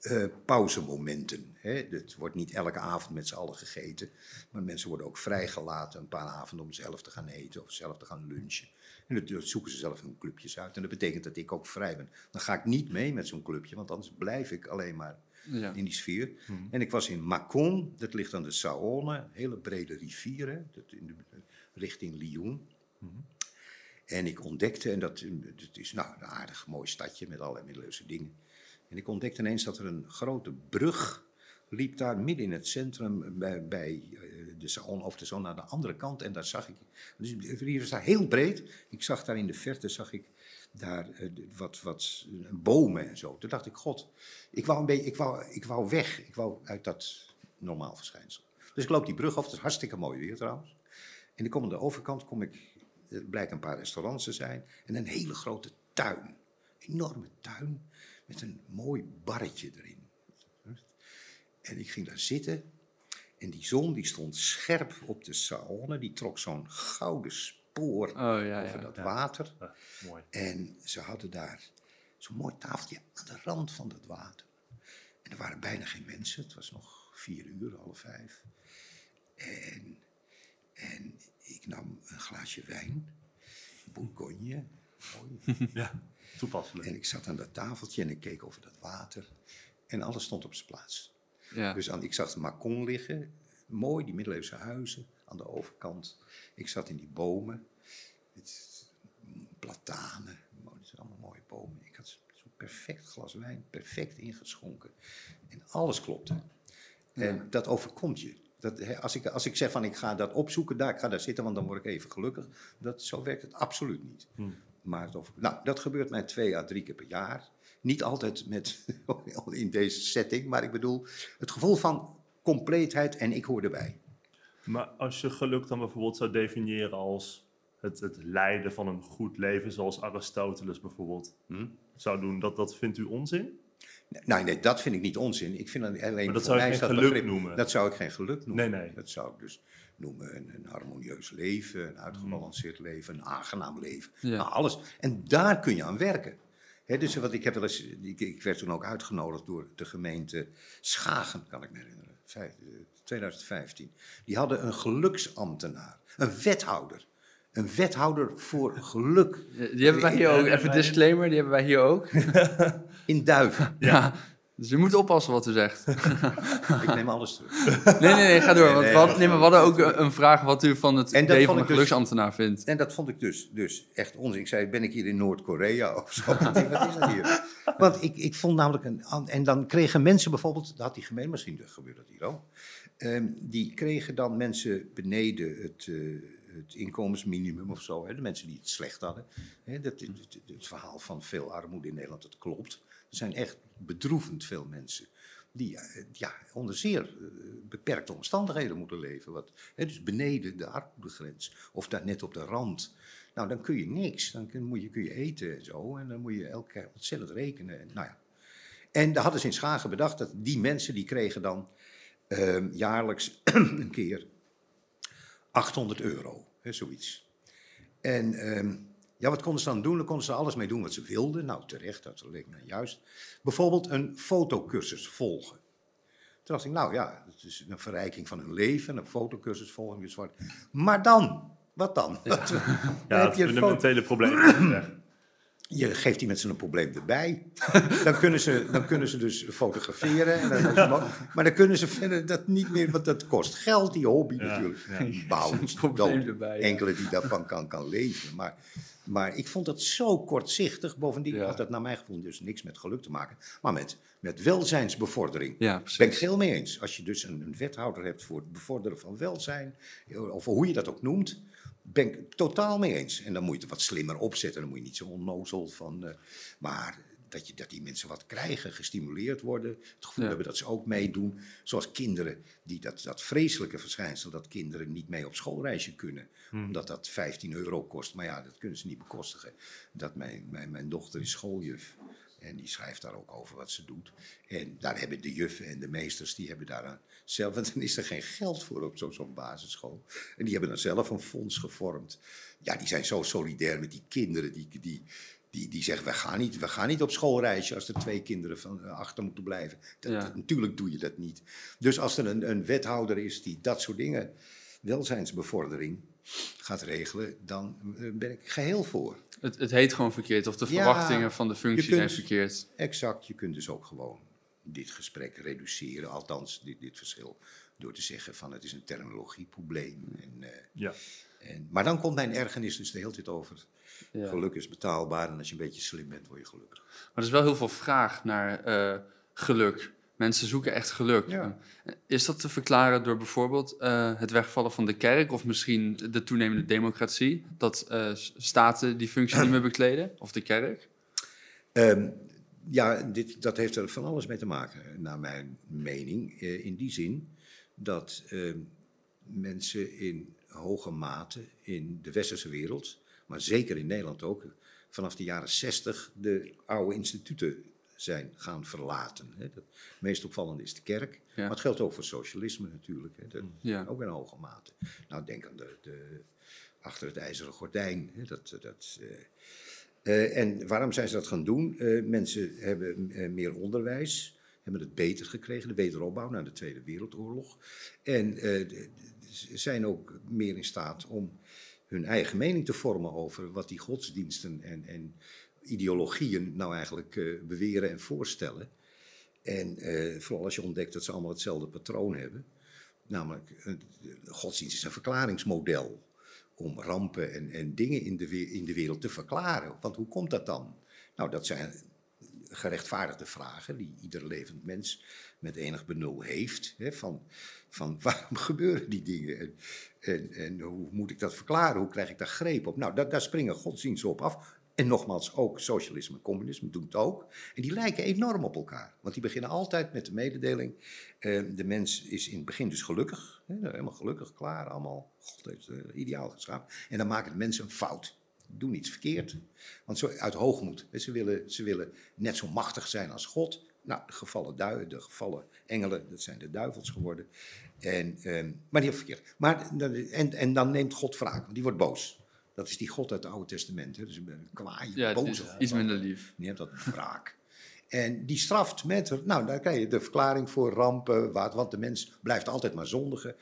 eh, pauzemomenten. Hè? Het wordt niet elke avond met z'n allen gegeten, maar mensen worden ook vrijgelaten een paar avonden om zelf te gaan eten of zelf te gaan lunchen. En dat zoeken ze zelf hun clubjes uit. En dat betekent dat ik ook vrij ben. Dan ga ik niet mee met zo'n clubje, want anders blijf ik alleen maar Ja. in die sfeer. En ik was in Mâcon, dat ligt aan de Saône, hele brede rivier, hè, dat in de, richting Lyon. En ik ontdekte, en dat, het is nou een aardig mooi stadje met allerlei middeleeuwse dingen. En ik ontdekte ineens dat er een grote brug liep daar midden in het centrum bij, bij eh, de Saône, of de Saône naar de andere kant. En daar zag ik, dus de rivier is daar heel breed. Ik zag daar in de verte, zag ik daar eh, wat, wat eh, bomen en zo. Toen dacht ik, god, ik wou, een beetje, ik, wou, ik wou weg. Ik wou uit dat normaal verschijnsel. Dus ik loop die brug af, het is hartstikke mooi weer trouwens. En ik kom aan de overkant, kom ik, er blijken een paar restaurants te zijn. En een hele grote tuin. Enorme tuin met een mooi barretje erin. En ik ging daar zitten. En die zon die stond scherp op de Saône. Die trok zo'n gouden spoor Oh ja, ja. over dat water. Mooi. En ze hadden daar zo'n mooi tafeltje aan de rand van dat water. En er waren bijna geen mensen. Het was nog vier uur, half vijf. En, en ik nam een glaasje wijn. Bourgogne. Mooi. Ja, toepasselijk. En ik zat aan dat tafeltje en ik keek over dat water. En alles stond op zijn plaats. Ja. Dus aan, ik zag de Macon liggen, mooi, die middeleeuwse huizen aan de overkant. Ik zat in die bomen, het, platanen, het zijn allemaal mooie bomen. Ik had zo'n perfect glas wijn, perfect ingeschonken. En alles klopte. En Ja. dat overkomt je. Dat, als, ik, als ik zeg van ik ga dat opzoeken, daar, ik ga daar zitten, want dan word ik even gelukkig. Dat, zo werkt het absoluut niet. Hmm. Maar het over, nou, dat gebeurt mij twee à drie keer per jaar. Niet altijd met, in deze setting, maar ik bedoel het gevoel van compleetheid en ik hoor erbij. Maar als je geluk dan bijvoorbeeld zou definiëren als het, het leiden van een goed leven, zoals Aristoteles bijvoorbeeld Hm? zou doen, dat, dat vindt u onzin? Nee, nee, dat vind ik niet onzin. Ik vind alleen Maar dat voor zou je mij geen is dat geluk begrip- noemen. Dat zou ik geen geluk noemen. Nee, nee. Dat zou ik dus noemen een, een harmonieus leven, een uitgebalanceerd leven, een aangenaam leven. Ja. Nou, alles. En daar kun je aan werken. Hè, dus wat ik heb wel eens, ik, ik werd toen ook uitgenodigd door de gemeente Schagen, kan ik me herinneren, vijf- eh, 2015. Die hadden een geluksambtenaar, een wethouder. Een wethouder voor geluk Die hebben wij hier ook. Even disclaimer, die hebben wij hier ook. in Duiven. Ja. Dus je moet oppassen wat u zegt. Ik neem alles terug. Nee, nee, nee, ga door. Nee, Want nee, nee, maar we hadden ook een vraag wat u van het idee van een dus- geluksambtenaar vindt. En dat vond ik dus, dus echt onzin. Ik zei, ben ik hier in Noord-Korea of zo? Wat is dat hier? Want ik, ik vond namelijk een... En dan kregen mensen bijvoorbeeld, dat had die gemeente, misschien gebeurt dat hier ook. Ehm, die kregen dan mensen beneden het, eh, het inkomensminimum of zo. Hè, de mensen die het slecht hadden. Hè, dat, het, het- het verhaal van veel armoede in Nederland, dat klopt. Er zijn echt bedroevend veel mensen die eh, ja, onder zeer eh, beperkte omstandigheden moeten leven. Wat, hè, dus beneden de armoedegrens of daar net op de rand. Nou, dan kun je niks. Dan kun, moet je, kun je eten en zo. En dan moet je elke keer ontzettend rekenen. En, nou ja. en daar hadden ze in Schagen bedacht dat die mensen die kregen dan ehm, jaarlijks een keer 800 euro. Hè, zoiets. En ehm, ja, wat konden ze dan doen? Dan konden ze alles mee doen wat ze wilden. Nou, terecht, dat leek me juist. Bijvoorbeeld een fotocursus volgen. Toen dacht ik, nou ja, dat is een verrijking van hun leven, een fotocursus volgen. Maar dan, wat dan? Ja, heb het je een fundamentele probleem. Je geeft die mensen een probleem erbij. Dan kunnen ze, dan kunnen ze dus fotograferen. En dan maar dan kunnen ze verder dat niet meer, want dat kost geld, die hobby Ja, natuurlijk. ja. Bouw is probleem dood. erbij, ja. Enkele die daarvan kan, kan leven. Maar, maar ik vond dat zo kortzichtig. Bovendien Ja. had dat naar mijn gevoel dus niks met geluk te maken. Maar met, met welzijnsbevordering. Ja. Ben ik het heel mee eens. Als je dus een, een wethouder hebt voor het bevorderen van welzijn, of hoe je dat ook noemt, ben ik het totaal mee eens. En dan moet je het wat slimmer opzetten. Dan moet je niet zo onnozel van. eh, maar dat, je, dat die mensen wat krijgen, gestimuleerd worden, het gevoel Ja. hebben dat ze ook meedoen. Zoals kinderen, die dat, dat vreselijke verschijnsel dat kinderen niet mee op schoolreisje kunnen. Omdat dat 15 euro kost. Maar ja, dat kunnen ze niet bekostigen. Dat mijn, mijn, mijn dochter is schooljuf. En die schrijft daar ook over wat ze doet. En daar hebben de juffen en de meesters, die hebben daar een- zelf, want dan is er geen geld voor op zo- zo'n basisschool. En die hebben dan zelf een fonds gevormd. Ja, die zijn zo solidair met die kinderen. Die, die, die, die zeggen, we gaan, niet, we gaan niet op schoolreisje als er twee kinderen van, eh, achter moeten blijven. Dat, Ja. dat- natuurlijk doe je dat niet. Dus als er een, een wethouder is die dat soort dingen, welzijnsbevordering, gaat regelen, dan eh, ben ik geheel voor. Het, het heet gewoon verkeerd, of de Ja, verwachtingen van de functie je kunt- zijn verkeerd. Exact, je kunt dus ook gewoon dit gesprek reduceren, althans dit, dit verschil, door te zeggen van het is een terminologieprobleem. En, eh, Ja. en, maar dan komt mijn ergernis dus de hele tijd over. Ja. Geluk is betaalbaar en als je een beetje slim bent, word je gelukkig. Maar er is wel heel veel vraag naar eh, geluk. Mensen zoeken echt geluk. Ja. Is dat te verklaren door bijvoorbeeld eh, het wegvallen van de kerk of misschien de toenemende democratie? Dat eh, staten die functie niet meer bekleden? Of de kerk? Ehm, ja, dit, dat heeft er van alles mee te maken, naar mijn mening. Eh, in die zin dat ehm, mensen in hoge mate in de westerse wereld, maar zeker in Nederland ook, vanaf de jaren zestig de oude instituten zijn gaan verlaten. Hè. Het meest opvallende is de kerk, maar het geldt ook voor socialisme natuurlijk. Hè. Dat, Ja. Ook in hoge mate. Nou, denk aan de, de achter het ijzeren gordijn. Hè. Dat, dat, eh, eh, en waarom zijn ze dat gaan doen? Eh, mensen hebben meer onderwijs, hebben het beter gekregen, de wederopbouw na de Tweede Wereldoorlog. En de- zijn ook meer in staat om hun eigen mening te vormen over wat die godsdiensten en, en ideologieën nou eigenlijk eh, beweren en voorstellen. En eh, vooral als je ontdekt dat ze allemaal hetzelfde patroon hebben. Namelijk, eh, godsdienst is een verklaringsmodel om rampen en, en dingen in de, in de wereld te verklaren. Want hoe komt dat dan? Nou, dat zijn gerechtvaardigde vragen die ieder levend mens met enig benul heeft. Hè, van, van waarom gebeuren die dingen? En, en, en hoe moet ik dat verklaren? Hoe krijg ik daar greep op? Nou, daar, daar springen godsdiensten op af. En nogmaals, ook socialisme en communisme doen het ook. En die lijken enorm op elkaar. Want die beginnen altijd met de mededeling. eh, de mens is in het begin dus gelukkig. Helemaal gelukkig, klaar, allemaal. God heeft het ideaal geschapen. En dan maken de mensen een fout. Doen iets verkeerd. Want zo uit hoogmoed. Ze willen, ze willen net zo machtig zijn als God. Nou, de gevallen de gevallen engelen, dat zijn de duivels geworden. En, ehm, maar die verkeerd. Maar, en, en dan neemt God wraak, want die wordt boos. Dat is die God uit het Oude Testament. Hè? Dus een Ja, het boze God. iets minder lief. Die heeft dat wraak. En die straft met, nou daar krijg je de verklaring voor rampen, wat, want de mens blijft altijd maar zondigen.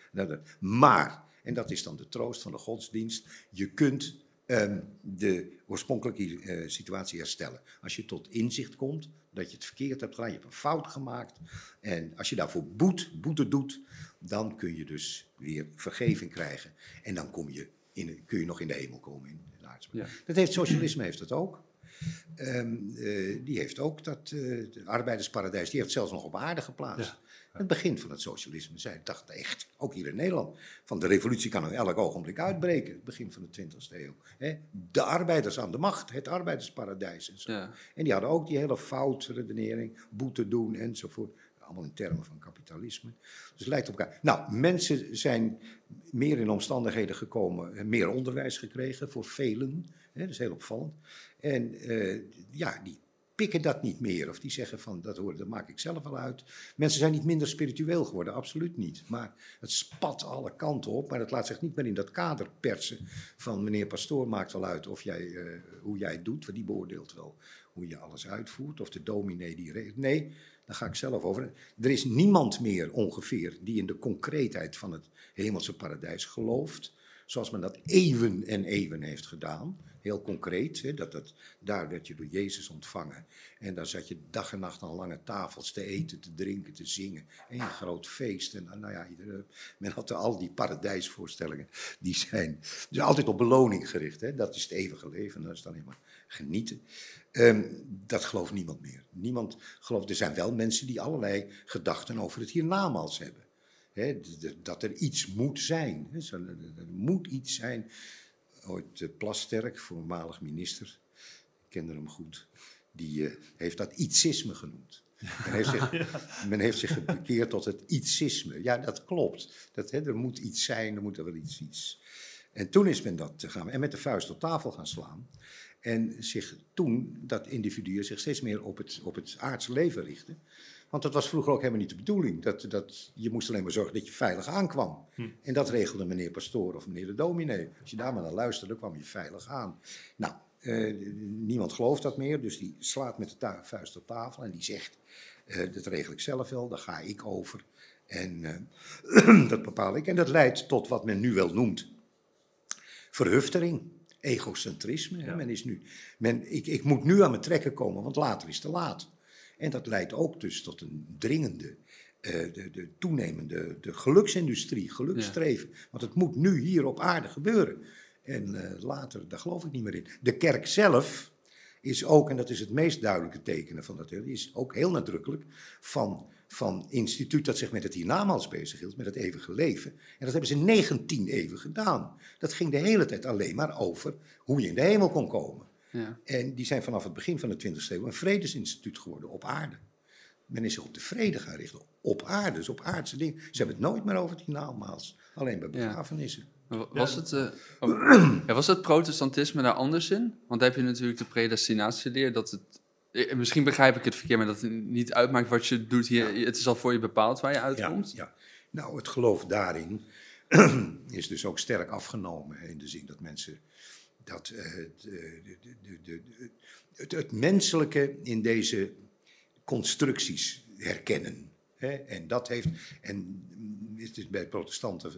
Maar, en dat is dan de troost van de godsdienst, je kunt ehm, de oorspronkelijke eh, situatie herstellen. Als je tot inzicht komt dat je het verkeerd hebt gedaan, je hebt een fout gemaakt. En als je daarvoor boet, boete doet, dan kun je dus weer vergeving krijgen. En dan kom je in, kun je nog in de hemel komen. In aardse- Ja. Dat heeft socialisme heeft dat ook. Ehm, eh, die heeft ook dat eh, de arbeidersparadijs, die heeft zelfs nog op aarde geplaatst. Het begin van het socialisme, zij dachten echt, ook hier in Nederland, van de revolutie kan nog elk ogenblik uitbreken, het begin van de 20e eeuw. Hè? De arbeiders aan de macht, het arbeidersparadijs en zo. Ja. En die hadden ook die hele fout redenering, boete doen enzovoort. Allemaal in termen van kapitalisme. Dus het lijkt op elkaar. Nou, mensen zijn meer in omstandigheden gekomen, eh, meer onderwijs gekregen voor velen. Hè, dat is heel opvallend. En eh, ja, die pikken dat niet meer. Of die zeggen van, dat, hoor, dat maak ik zelf wel uit. Mensen zijn niet minder spiritueel geworden, absoluut niet. Maar het spat alle kanten op. Maar dat laat zich niet meer in dat kader persen van meneer Pastoor maakt wel uit of jij, eh, hoe jij het doet. Want die beoordeelt wel hoe je alles uitvoert. Of de dominee die... Nee, daar ga ik zelf over. Er is niemand meer ongeveer die in de concreetheid van het hemelse paradijs gelooft. Zoals men dat eeuwen en eeuwen heeft gedaan. Heel concreet, hè, dat, dat, daar werd je door Jezus ontvangen. En daar zat je dag en nacht aan lange tafels te eten, te drinken, te zingen. En een groot feest. En nou ja, men had al die paradijsvoorstellingen. Die zijn dus altijd op beloning gericht. Hè. Dat is het eeuwige leven, dat is alleen maar genieten. Ehm, dat gelooft niemand meer. Niemand gelooft. Er zijn wel mensen die allerlei gedachten over het hiernamaals hebben. Dat er iets moet zijn. Er moet iets zijn. Ooit eh, Plasterk, voormalig minister, ik kende hem goed, die eh, heeft dat ietsisme genoemd. Men heeft, zich, men heeft zich bekeerd tot het ietsisme. Ja, dat klopt. Dat, hè, er moet iets zijn, er moet er wel iets, iets. En toen is men dat gaan en met de vuist op tafel gaan slaan. En zich toen, dat individuen zich steeds meer op het, op het aardse leven richten. Want dat was vroeger ook helemaal niet de bedoeling. Dat, dat, je moest alleen maar zorgen dat je veilig aankwam. En dat regelde meneer Pastoor of meneer de dominee. Als je daar maar naar luisterde, kwam je veilig aan. Nou, eh, niemand gelooft dat meer, dus die slaat met de ta- vuist op tafel en die zegt... eh, dat regel ik zelf wel, daar ga ik over. En eh, dat bepaal ik. En dat leidt tot wat men nu wel noemt verhuftering, egocentrisme. Ja. Men is nu, men, ik, ik moet nu aan mijn trekken komen, want later is te laat. En dat leidt ook dus tot een dringende, eh, de, de toenemende de geluksindustrie, geluksstreven. Want het moet nu hier op aarde gebeuren. En eh, later, daar geloof ik niet meer in. De kerk zelf is ook, en dat is het meest duidelijke tekenen van dat, is ook heel nadrukkelijk van, van instituut dat zich met het hiernamaals bezighield, met het eeuwige leven. En dat hebben ze 19 eeuwen gedaan. Dat ging de hele tijd alleen maar over hoe je in de hemel kon komen. Ja. En die zijn vanaf het begin van de 20e eeuw een vredesinstituut geworden op aarde. Men is zich op de vrede gaan richten, op aarde, dus op aardse dingen. Ze hebben het nooit meer over het hiernamaals, alleen bij begrafenissen. Was, het, eh, oh, ja, was het protestantisme daar anders in? Want daar heb je natuurlijk de predestinatieleer dat het... eh, Misschien begrijp ik het verkeerd, maar dat het niet uitmaakt wat je doet hier. Het is al voor je bepaald waar je uitkomt. Ja. Nou, het geloof daarin is dus ook sterk afgenomen. In de zin dat mensen dat eh, het, de, de, de, de- het, het menselijke in deze constructies herkennen. Hè? En dat heeft, en het is bij protestanten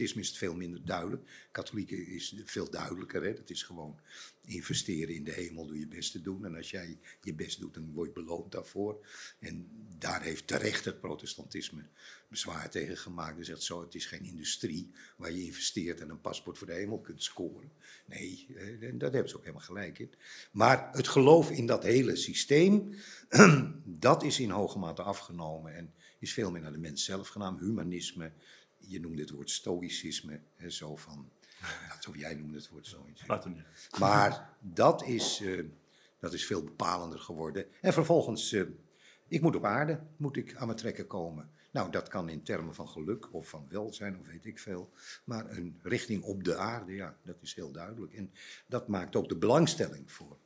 is het veel minder duidelijk. Katholieken is veel duidelijker. Hè? Dat is gewoon investeren in de hemel, doe je best te doen. En als jij je best doet, dan word je beloond daarvoor. En daar heeft terecht het protestantisme bezwaar tegen gemaakt. Hij zegt zo, het is geen industrie waar je investeert en een paspoort voor de hemel kunt scoren. Nee, en daar hebben ze ook helemaal gelijk in. Maar het geloof in dat hele systeem, dat is in hoge mate afgenomen en is veel meer naar de mens zelf gedaan. Humanisme, je noemde het woord stoïcisme, hè, zo van, zo jij noemde het woord niet. Maar dat is, eh, dat is veel bepalender geworden. En vervolgens, eh, ik moet op aarde, moet ik aan mijn trekken komen. Nou, dat kan in termen van geluk of van welzijn of weet ik veel. Maar een richting op de aarde, ja, dat is heel duidelijk. En dat maakt ook de belangstelling voor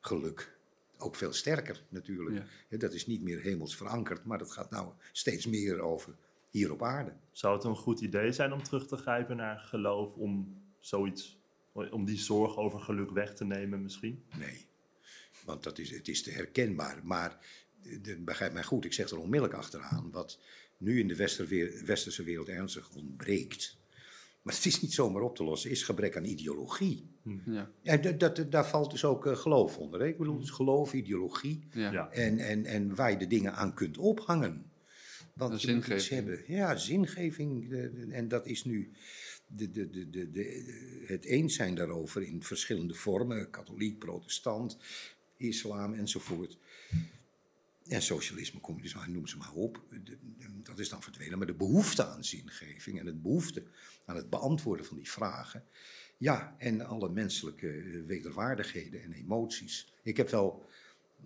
geluk ook veel sterker natuurlijk. Ja. Dat is niet meer hemels verankerd, maar dat gaat nou steeds meer over hier op aarde. Zou het een goed idee zijn om terug te grijpen naar geloof om zoiets, om die zorg over geluk weg te nemen misschien? Nee, want dat is, het is te herkenbaar. Maar de- de- begrijp mij goed, ik zeg er onmiddellijk achteraan. Wat nu in de westerse wereld ernstig ontbreekt. Maar het is niet zomaar op te lossen, is gebrek aan ideologie. Ja, Ja, dat, dat, daar valt dus ook eh, geloof onder. Hè? Ik bedoel, dus geloof, ideologie ja. Ja. en, en, en waar je de dingen aan kunt ophangen. Want je moet iets hebben. Ja, zingeving. en dat is nu de, de, de, de, de, het eens zijn daarover in verschillende vormen. Katholiek, protestant, islam enzovoort. En socialisme, aan, noem ze maar op. Dat is dan verdwenen. Maar de behoefte aan zingeving en het behoefte aan het beantwoorden van die vragen. Ja, en alle menselijke eh, wederwaardigheden en emoties. Ik heb wel,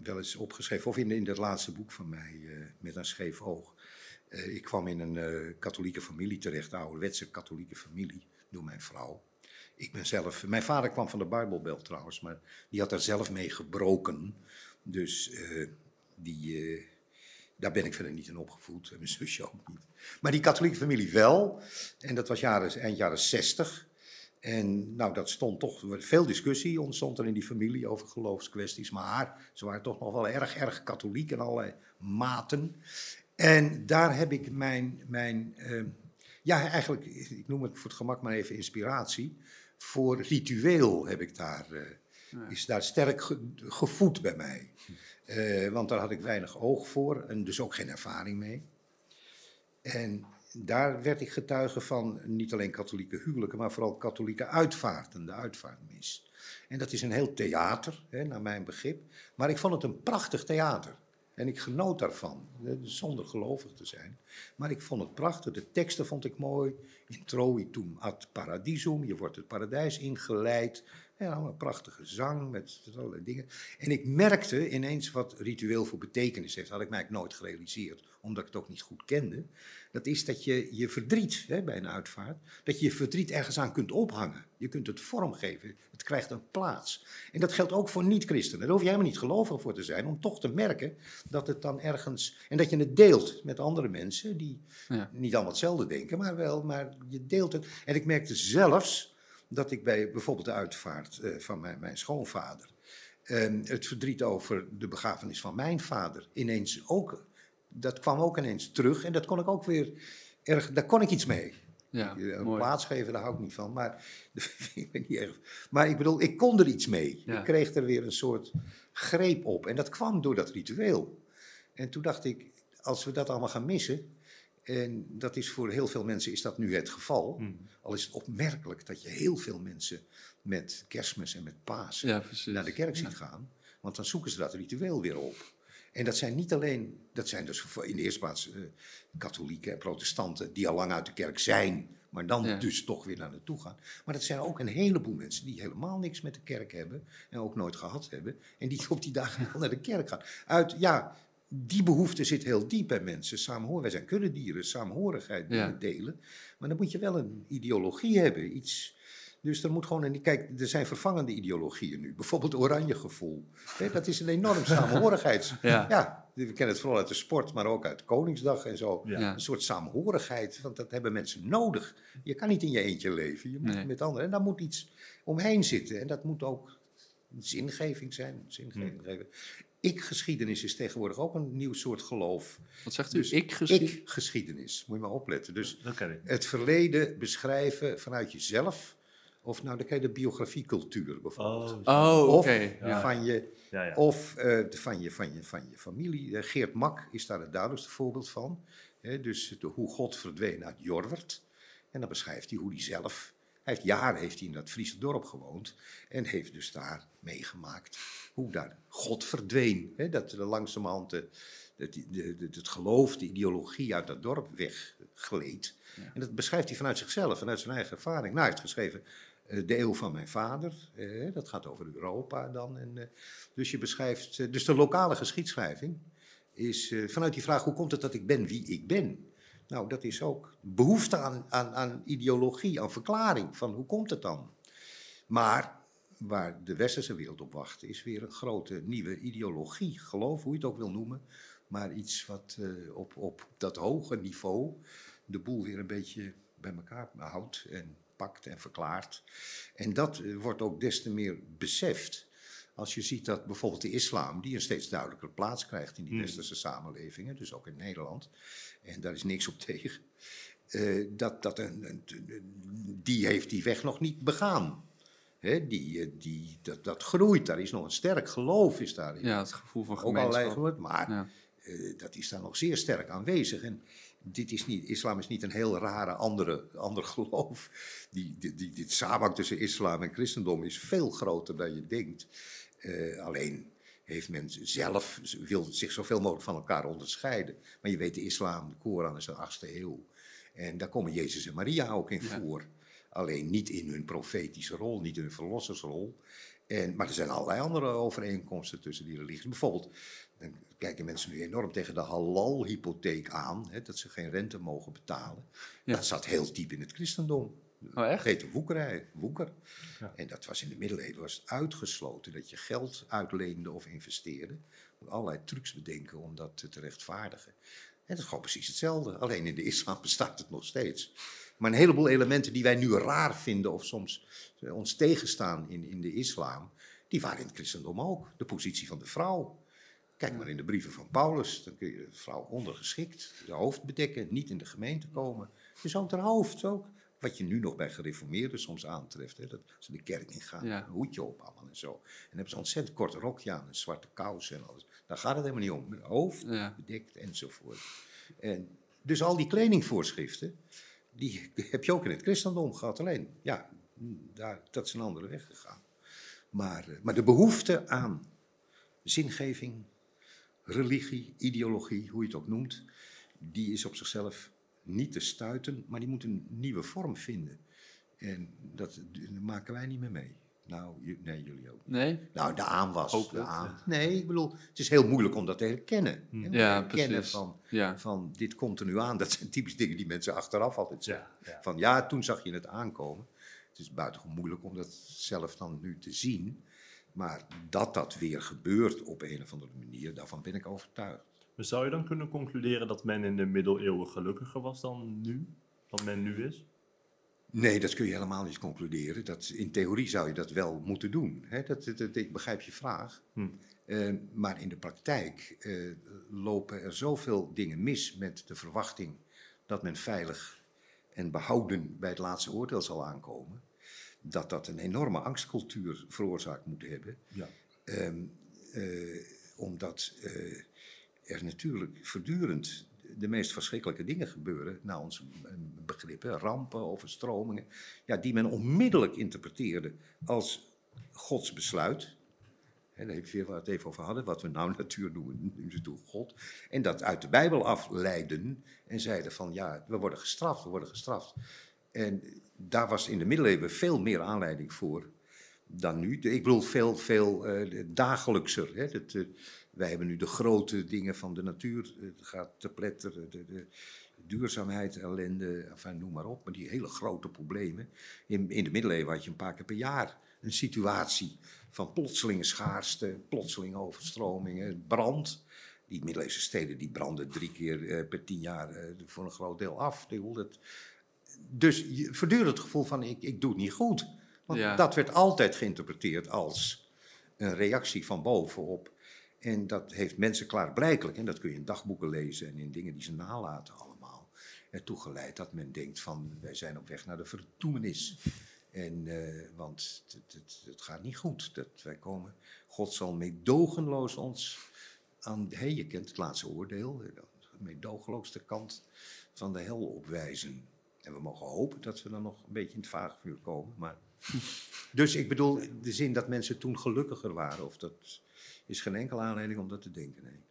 wel eens opgeschreven, of in, in het laatste boek van mij, eh, met een scheef oog. Eh, ik kwam in een eh, katholieke familie terecht, een ouderwetse katholieke familie, door mijn vrouw. Ik ben zelf, mijn vader kwam van de Bijbelbelt trouwens, maar die had daar zelf mee gebroken. Dus eh, die, daar ben ik verder niet in opgevoed, en mijn zusje ook niet. Maar die katholieke familie wel, en dat was jaren, eind jaren zestig. En nou, dat stond toch, veel discussie ontstond er in die familie over geloofskwesties. Maar ze waren toch nog wel erg, erg katholiek in allerlei maten. En daar heb ik mijn, mijn eh, ja eigenlijk, ik noem het voor het gemak maar even inspiratie. Voor ritueel heb ik daar, eh, is daar sterk ge- gevoed bij mij. Eh, want daar had ik weinig oog voor en dus ook geen ervaring mee. En daar werd ik getuige van niet alleen katholieke huwelijken, maar vooral katholieke uitvaarten, de uitvaartmis. En dat is een heel theater, hè, naar mijn begrip. Maar ik vond het een prachtig theater. En ik genoot daarvan, zonder gelovig te zijn. Maar ik vond het prachtig, de teksten vond ik mooi. Introitum ad paradisum, je wordt het paradijs ingeleid. Ja, nou, een prachtige zang met allerlei dingen. En ik merkte ineens wat ritueel voor betekenis heeft. Dat had ik mij nooit gerealiseerd, omdat ik het ook niet goed kende. Dat is dat je je verdriet hè, bij een uitvaart, dat je je verdriet ergens aan kunt ophangen. Je kunt het vormgeven. Het krijgt een plaats. En dat geldt ook voor niet-christenen. Daar hoef je helemaal niet gelovig voor te zijn, om toch te merken dat het dan ergens. En dat je het deelt met andere mensen die Ja. niet allemaal hetzelfde denken, maar wel, maar je deelt het. En ik merkte zelfs dat ik bij bijvoorbeeld de uitvaart eh, van mijn, mijn schoonvader. ehm, het verdriet over de begrafenis van mijn vader ineens ook. Dat kwam ook ineens terug en dat kon ik ook weer erg. Daar kon ik iets mee. Ja, Eh, Een mooi. plaats geven, daar hou ik niet van. Maar, ik ben niet erg, maar ik bedoel, ik kon er iets mee. Ja. Ik kreeg er weer een soort greep op. En dat kwam door dat ritueel. En toen dacht ik, als we dat allemaal gaan missen. En dat is voor heel veel mensen is dat nu het geval. Hmm. Al is het opmerkelijk dat je heel veel mensen met kerstmis en met paas Ja, naar de kerk ziet gaan. Want dan zoeken ze dat ritueel weer op. En dat zijn niet alleen, dat zijn dus in de eerste plaats eh, katholieken en protestanten die al lang uit de kerk zijn, maar dan Ja. dus toch weer naar naartoe gaan. Maar dat zijn ook een heleboel mensen die helemaal niks met de kerk hebben en ook nooit gehad hebben. En die op die dagen wel naar de kerk gaan. Uit, ja, die behoefte zit heel diep bij mensen. Samenhoren, wij zijn kuddedieren, samenhorigheid Ja. delen. Maar dan moet je wel een ideologie hebben, iets... Dus er moet gewoon een. Kijk, er zijn vervangende ideologieën nu. Bijvoorbeeld oranje gevoel. Hè, dat is een enorm samenhorigheids. Ja. ja, we kennen het vooral uit de sport, maar ook uit Koningsdag en zo. Ja. Een soort samenhorigheid, want dat hebben mensen nodig. Je kan niet in je eentje leven, je moet Nee. met anderen. En daar moet iets omheen zitten. En dat moet ook zingeving zijn. Zingeving geven. Ik-geschiedenis is tegenwoordig ook een nieuw soort geloof. Wat zegt u? Dus ik geschied? Ik-geschiedenis, moet je maar opletten. Dus het verleden beschrijven vanuit jezelf. Of nou, dan krijg je de biografiecultuur bijvoorbeeld. Oh, Oh, oké. Of ja. van je ja, ja. of eh, van, je, van, je, van je familie. Eh, Geert Mak is daar het duidelijkste voorbeeld van. Hè, dus de, hoe God verdween uit Jorwert. En dan beschrijft hij hoe hij zelf... Hij heeft jaren heeft hij in dat Friese dorp gewoond. En heeft dus daar meegemaakt hoe daar God verdween. Hè, dat er langzamerhand de, de, de, de- het geloof, de ideologie uit dat dorp weggleed. Ja. En dat beschrijft hij vanuit zichzelf, vanuit zijn eigen ervaring. Nou, hij heeft geschreven eh, De eeuw van mijn vader. eh, dat gaat over Europa dan. En, eh, dus je beschrijft, dus de lokale geschiedschrijving is eh, vanuit die vraag: hoe komt het dat ik ben wie ik ben? Nou, dat is ook behoefte aan, aan, aan ideologie, aan verklaring van hoe komt het dan? Maar waar de westerse wereld op wacht, is weer een grote nieuwe ideologie, geloof, hoe je het ook wil noemen. Maar iets wat eh, op, op dat hoge niveau de boel weer een beetje bij elkaar houdt en pakt en verklaart. En dat eh, wordt ook des te meer beseft. Als je ziet dat bijvoorbeeld de islam, die een steeds duidelijker plaats krijgt in die Hmm. westerse samenlevingen, dus ook in Nederland, en daar is niks op tegen, eh, dat, dat een, die heeft die weg nog niet begaan. Hè, die, eh, die, dat, dat groeit, daar is nog een sterk geloof is daarin. Ja, het gevoel van ook gemeenschap. maar Ja. eh, dat is daar nog zeer sterk aanwezig. En dit is niet, islam is niet een heel rare andere, ander geloof. Die, die, die, dit samenhang tussen islam en christendom is veel groter dan je denkt. Eh, alleen heeft men zelf, wil zich zoveel mogelijk van elkaar onderscheiden. Maar je weet, de islam, de Koran is de 8e eeuw. En daar komen Jezus en Maria ook in Ja. voor. Alleen niet in hun profetische rol, niet in hun verlossersrol. En, maar er zijn allerlei andere overeenkomsten tussen die religies. Bijvoorbeeld, dan kijken mensen nu enorm tegen de halal-hypotheek aan, hè, dat ze geen rente mogen betalen. Ja. Dat zat heel diep in het christendom. Oh, echt? Woekerij, woeker. Ja. En dat was in de middeleeuwen was uitgesloten dat je geld uitleende of investeerde. Je allerlei trucs bedenken om dat te- rechtvaardigen. En dat is gewoon precies hetzelfde. Alleen in de islam bestaat het nog steeds. Maar een heleboel elementen die wij nu raar vinden of soms eh, ons tegenstaan in, in de islam, die waren in het christendom ook. De positie van de vrouw. Kijk maar in de brieven van Paulus. Dan kun je de vrouw ondergeschikt, de hoofd bedekken, niet in de gemeente komen. Dus ook haar hoofd ook. Wat je nu nog bij gereformeerden soms aantreft. Hè, dat ze de kerk ingaan, Ja. een hoedje op allemaal en zo. En dan hebben ze een ontzettend korte rokje aan, een zwarte kous en alles. Daar gaat het helemaal niet om. Met hoofd Ja. bedekt enzovoort. En dus al die kledingvoorschriften, die heb je ook in het christendom gehad. Alleen, ja, daar, dat is een andere weg gegaan. Maar, eh, maar de behoefte aan zingeving, religie, ideologie, hoe je het ook noemt, die is op zichzelf niet te stuiten, maar die moet een nieuwe vorm vinden. En dat, dat maken wij niet meer mee. Nou, nee, jullie ook. Nee? Nou, de aanwas. De Hopelijk, aan... Nee, ik bedoel, het is heel moeilijk om dat te herkennen. Hè, Ja, herkennen precies. van, Ja. van dit komt er nu aan. Dat zijn typisch dingen die mensen achteraf altijd zeggen. Ja, ja. Van ja, toen zag je het aankomen. Het is buitengewoon moeilijk om dat zelf dan nu te zien. Maar dat dat weer gebeurt op een of andere manier, daarvan ben ik overtuigd. Maar zou je dan kunnen concluderen dat men in de middeleeuwen gelukkiger was dan nu? Dan men nu is? Nee, dat kun je helemaal niet concluderen. Dat, in theorie zou je dat wel moeten doen. Hè? Dat, dat, dat- ik begrijp je vraag. Hm. Eh, maar in de praktijk eh, lopen er zoveel dingen mis met de verwachting dat men veilig en behouden bij het laatste oordeel zal aankomen. Dat dat een enorme angstcultuur veroorzaakt moet hebben. Ja. Ehm, eh, omdat er natuurlijk voortdurend de meest verschrikkelijke dingen gebeuren, naar onze eh, begrippen, rampen, overstromingen, ja, die men onmiddellijk interpreteerde als Gods besluit. Hè, daar heb je weer waar het even over hadden, wat we nou natuur noemen, nu ze toe God. En dat uit de Bijbel afleiden en zeiden van ja, we worden gestraft, we worden gestraft. En daar was in de middeleeuwen veel meer aanleiding voor dan nu. Ik bedoel, veel, veel eh, dagelijkser. Hè? Eh, wij hebben nu de grote dingen van de natuur. Het gaat te pletteren, de, de duurzaamheid, ellende, enfin, noem maar op. Maar die hele grote problemen. In, in de middeleeuwen had je een paar keer per jaar een situatie van plotselinge schaarste, plotselinge overstromingen, brand. Die middeleeuwse steden die branden drie keer eh, per tien jaar eh, voor een groot deel af. Dat, dus je, voortdurend het gevoel van ik, ik doe het niet goed. Want Ja. dat werd altijd geïnterpreteerd als een reactie van bovenop. En dat heeft mensen klaarblijkelijk, en dat kun je in dagboeken lezen en in dingen die ze nalaten allemaal, ertoe geleid dat men denkt van wij zijn op weg naar de verdoemenis. En, eh, want het, het, het gaat niet goed. Dat wij komen, God zal meedogenloos ons aan, hey, je kent het laatste oordeel, de meedogenloosste kant van de hel opwijzen. En we mogen hopen dat we dan nog een beetje in het vaagvuur komen. Maar... Dus ik bedoel, de zin dat mensen toen gelukkiger waren, of dat is geen enkele aanleiding om dat te denken. Nee.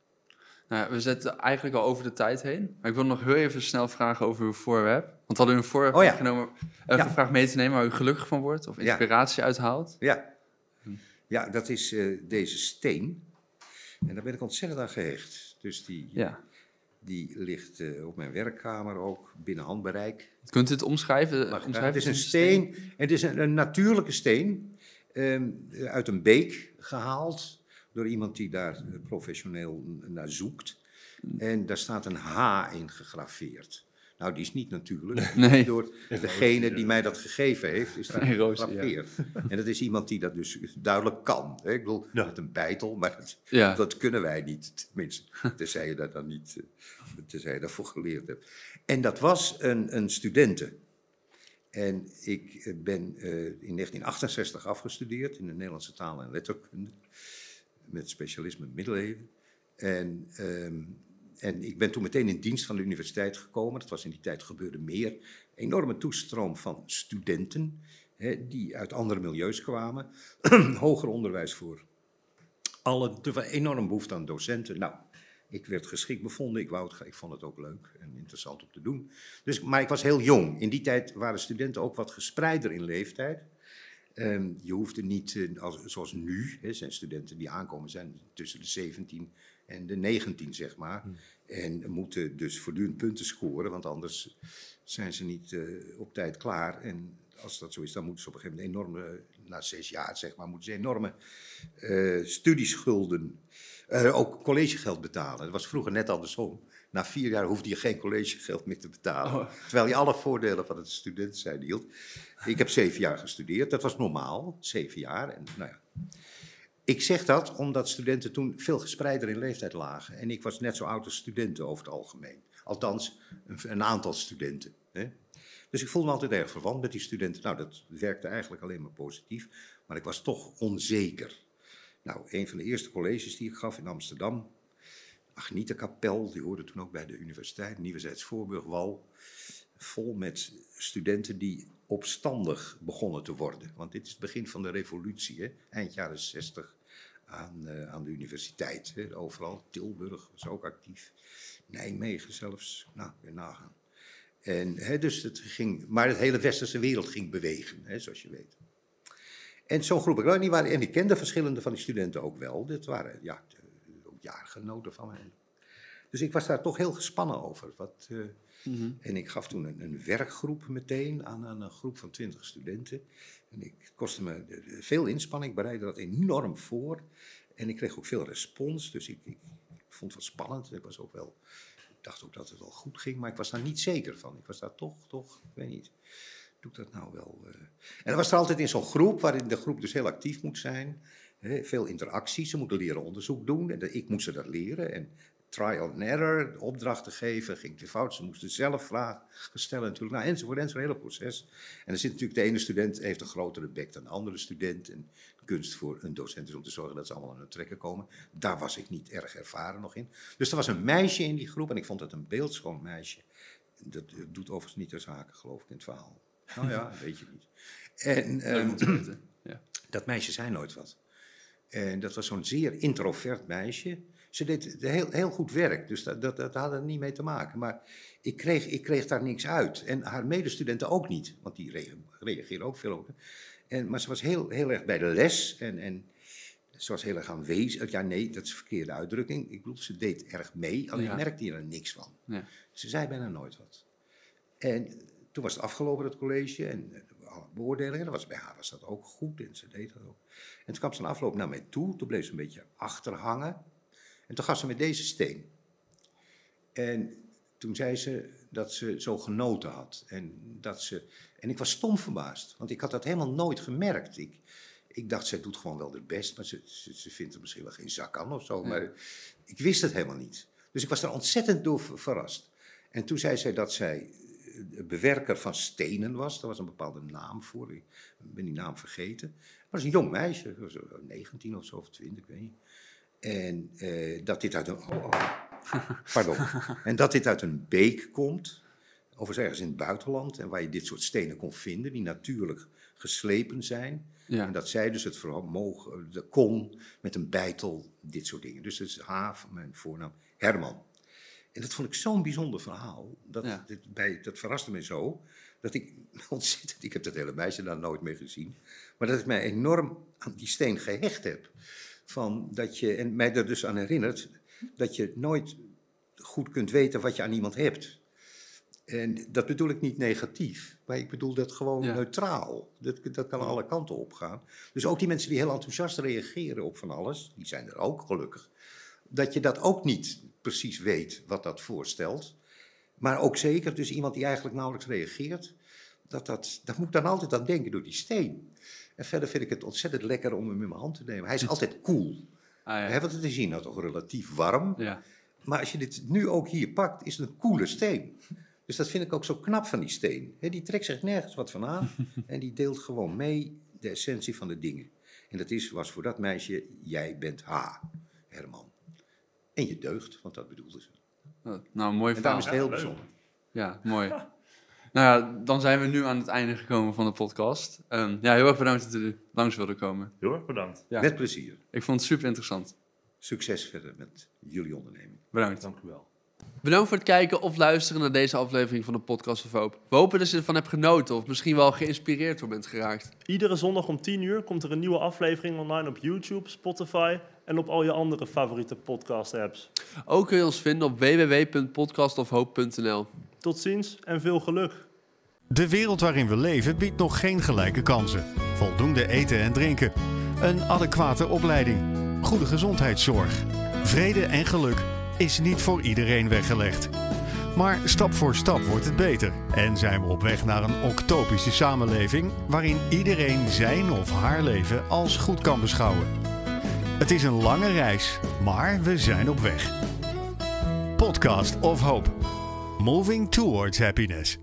Nou, we zetten eigenlijk al over de tijd heen. Maar ik wil nog heel even snel vragen over uw voorwerp. Want we hadden een voorwerp Oh ja. genomen, Ja. een vraag mee te nemen waar u gelukkig van wordt of Ja. inspiratie uithaalt. Ja, ja dat is eh, deze steen. En daar ben ik ontzettend aan gehecht. Dus die, Ja. die ligt eh, op mijn werkkamer ook, binnen handbereik. Kunt u het omschrijven? Omschrijven het is een steen, het is een, een natuurlijke steen, ehm, uit een beek gehaald door iemand die daar eh, professioneel naar zoekt. En daar staat een H in gegraveerd. Nou, die is niet natuurlijk. Nee. Door degene die mij dat gegeven heeft, is daar Een roosje, gegraveerd. En dat is iemand die dat dus duidelijk kan. hè. Ik bedoel, Ja. met een bijtel, maar dat, Ja. dat kunnen wij niet. Tenminste, tenzij je dat dan niet, eh, tenzij je daarvoor geleerd hebt. En dat was een, een studente. En ik eh, ben eh, in 1968 afgestudeerd in de Nederlandse taal en letterkunde. Met specialisme middeleeuwen. En, ehm, en ik ben toen meteen in dienst van de universiteit gekomen. Dat was in die tijd gebeurde meer. Enorme toestroom van studenten hè, die uit andere milieus kwamen. Hoger onderwijs voor alle. Er was enorm behoefte aan docenten. Nou, ik werd geschikt bevonden. Ik, wou het, ik vond het ook leuk en interessant om te doen. Dus, maar ik was heel jong. In die tijd waren studenten ook wat gespreider in leeftijd. Ehm, je hoefde niet, eh, als, zoals nu, hè, zijn studenten die aankomen, zijn tussen de 17 en de 19, zeg maar. En moeten dus voortdurend punten scoren, want anders zijn ze niet eh, op tijd klaar. En als dat zo is, dan moeten ze op een gegeven moment enorme, na zes jaar zeg maar, moeten ze enorme eh, studieschulden, eh, ook collegegeld betalen. Dat was vroeger net andersom. Na vier jaar hoefde je geen collegegeld meer te betalen. Terwijl je alle voordelen van het student zijn hield. Ik heb zeven jaar gestudeerd, dat was normaal, zeven jaar. En, nou ja. Ik zeg dat omdat studenten toen veel gespreider in leeftijd lagen. En ik was net zo oud als studenten over het algemeen. Althans, een, een aantal studenten. Hè. Dus ik voelde me altijd erg verwant met die studenten. Nou, dat werkte eigenlijk alleen maar positief. Maar ik was toch onzeker. Nou, een van de eerste colleges die ik gaf in Amsterdam. Agnietenkapel, die hoorde toen ook bij de universiteit. Nieuwezijds Voorburgwal. Vol met studenten die opstandig begonnen te worden. Want dit is het begin van de revolutie, hè? eind jaren 60 aan, eh, aan de universiteit. Hè? Overal, Tilburg was ook actief, Nijmegen zelfs, nou, weer nagaan. En, hè, dus het ging, maar het hele westerse wereld ging bewegen, hè, zoals je weet. En zo'n groep, ik, die waren, en ik kende verschillende van die studenten ook wel. Dat waren ja, ook jaargenoten van mij. Dus ik was daar toch heel gespannen over. Wat, eh, en ik gaf toen een, een werkgroep meteen aan, aan een groep van twintig studenten. En ik, het kostte me veel inspanning, ik bereidde dat enorm voor. En ik kreeg ook veel respons, dus ik, ik, ik vond het wel spannend. Ik, was ook wel, ik dacht ook dat het wel goed ging, maar ik was daar niet zeker van. Ik was daar toch, toch, ik weet niet, doe dat nou wel? eh? En dan was er altijd in zo'n groep, waarin de groep dus heel actief moet zijn. Veel interacties, ze moeten leren onderzoek doen. En ik moest ze dat leren. En trial and error, opdrachten geven, ging te fout. Ze moesten zelf vragen stellen natuurlijk. Nou, enzovoort, enzovoort, hele proces. En er zit natuurlijk, de ene student heeft een grotere bek dan de andere student. En kunst voor een docent is om te zorgen dat ze allemaal aan hun trekken komen. Daar was ik niet erg ervaren nog in. Dus er was een meisje in die groep en ik vond het een beeldschoon meisje. Dat eh, doet overigens niet ter zake, geloof ik, in het verhaal. Nou ja, weet je niet. En, om ehm. Ja. dat meisje zei nooit wat. En dat was zo'n zeer introvert meisje. Ze deed heel, heel goed werk, dus dat, dat, dat had er niet mee te maken. Maar ik kreeg, ik kreeg daar niks uit. En haar medestudenten ook niet, want die rea- reageerden ook veel op. En, maar ze was heel, heel erg bij de les en, en ze was heel erg aanwezig. Ja, nee, dat is een verkeerde uitdrukking. Ik bedoel, ze deed erg mee, alleen Ja. merkte hier er niks van. Ja. Ze zei bijna nooit wat. En toen was het afgelopen, dat college, en eh, alle beoordelingen. Dat was, bij haar was dat ook goed en ze deed dat ook. En toen kwam ze een afloop naar mij toe, toen bleef ze een beetje achterhangen. En toen gaf ze met deze steen. En toen zei ze dat ze zo genoten had. En, dat ze, en ik was stom verbaasd, want ik had dat helemaal nooit gemerkt. Ik, Ik dacht, zij doet gewoon wel haar best, maar ze, ze, ze vindt er misschien wel geen zak aan of zo. Maar ik wist het helemaal niet. Dus ik was er ontzettend door ver- verrast. En toen zei zij dat zij bewerker van stenen was. Daar was een bepaalde naam voor. Ik ben die naam vergeten. Maar dat is een jong meisje, zo 19 of zo, of 20, ik weet niet. En eh, dat dit uit een. Oh, oh. Pardon. en dat dit uit een beek komt. Overigens ergens in het buitenland. En waar je dit soort stenen kon vinden, die natuurlijk geslepen zijn. Ja. En dat zij dus het vermogen de kon met een bijtel, dit soort dingen. Dus dat is H, van mijn voornaam, Herman. En dat vond ik zo'n bijzonder verhaal. Dat, Ja. dit, bij, dat verraste me zo. Dat ik ontzettend, ik heb dat hele meisje daar nooit meer gezien. Maar dat ik mij enorm aan die steen gehecht heb. Van dat je, en mij er dus aan herinnert dat je nooit goed kunt weten wat je aan iemand hebt. En dat bedoel ik niet negatief, maar ik bedoel dat gewoon Ja. neutraal. Dat, dat kan alle kanten op gaan. Dus ook die mensen die heel enthousiast reageren op van alles, die zijn er ook gelukkig. Dat je dat ook niet precies weet wat dat voorstelt. Maar ook zeker, dus iemand die eigenlijk nauwelijks reageert, dat, dat, dat moet ik dan altijd aan denken door die steen. En verder vind ik het ontzettend lekker om hem in mijn hand te nemen. Hij is altijd koel. Ah, ja. Hè, Want het is hier nou toch relatief warm. ja. Maar als je dit nu ook hier pakt, is het een koele steen. Dus dat vind ik ook zo knap van die steen. Die trekt zich nergens wat van aan en die deelt gewoon mee de essentie van de dingen. En dat is, was voor dat meisje, jij bent H, Herman. En je deugt, want dat bedoelde ze. Oh, Nou, mooi En daarom verhaal. is het heel bijzonder. Ja, mooi. Nou ja, dan zijn we nu aan het einde gekomen van de podcast. Ehm, ja, heel erg bedankt dat u langs wilde komen. Heel erg bedankt. Ja. Met plezier. Ik vond het super interessant. Succes verder met jullie onderneming. Bedankt. Dank u wel. Bedankt voor het kijken of luisteren naar deze aflevering van de Podcast of Hoop. We hopen dat je ervan hebt genoten of misschien wel geïnspireerd door bent geraakt. Iedere zondag om 10 uur komt er een nieuwe aflevering online op YouTube, Spotify en op al je andere favoriete podcast-apps. Ook kun je ons vinden op www.podcastofhoop.nl. Tot ziens en veel geluk. De wereld waarin we leven biedt nog geen gelijke kansen. Voldoende eten en drinken. Een adequate opleiding. Goede gezondheidszorg. Vrede en geluk is niet voor iedereen weggelegd. Maar stap voor stap wordt het beter. En zijn we op weg naar een octopische samenleving waarin iedereen zijn of haar leven als goed kan beschouwen. Het is een lange reis, maar we zijn op weg. Podcast of Hope. Moving towards happiness.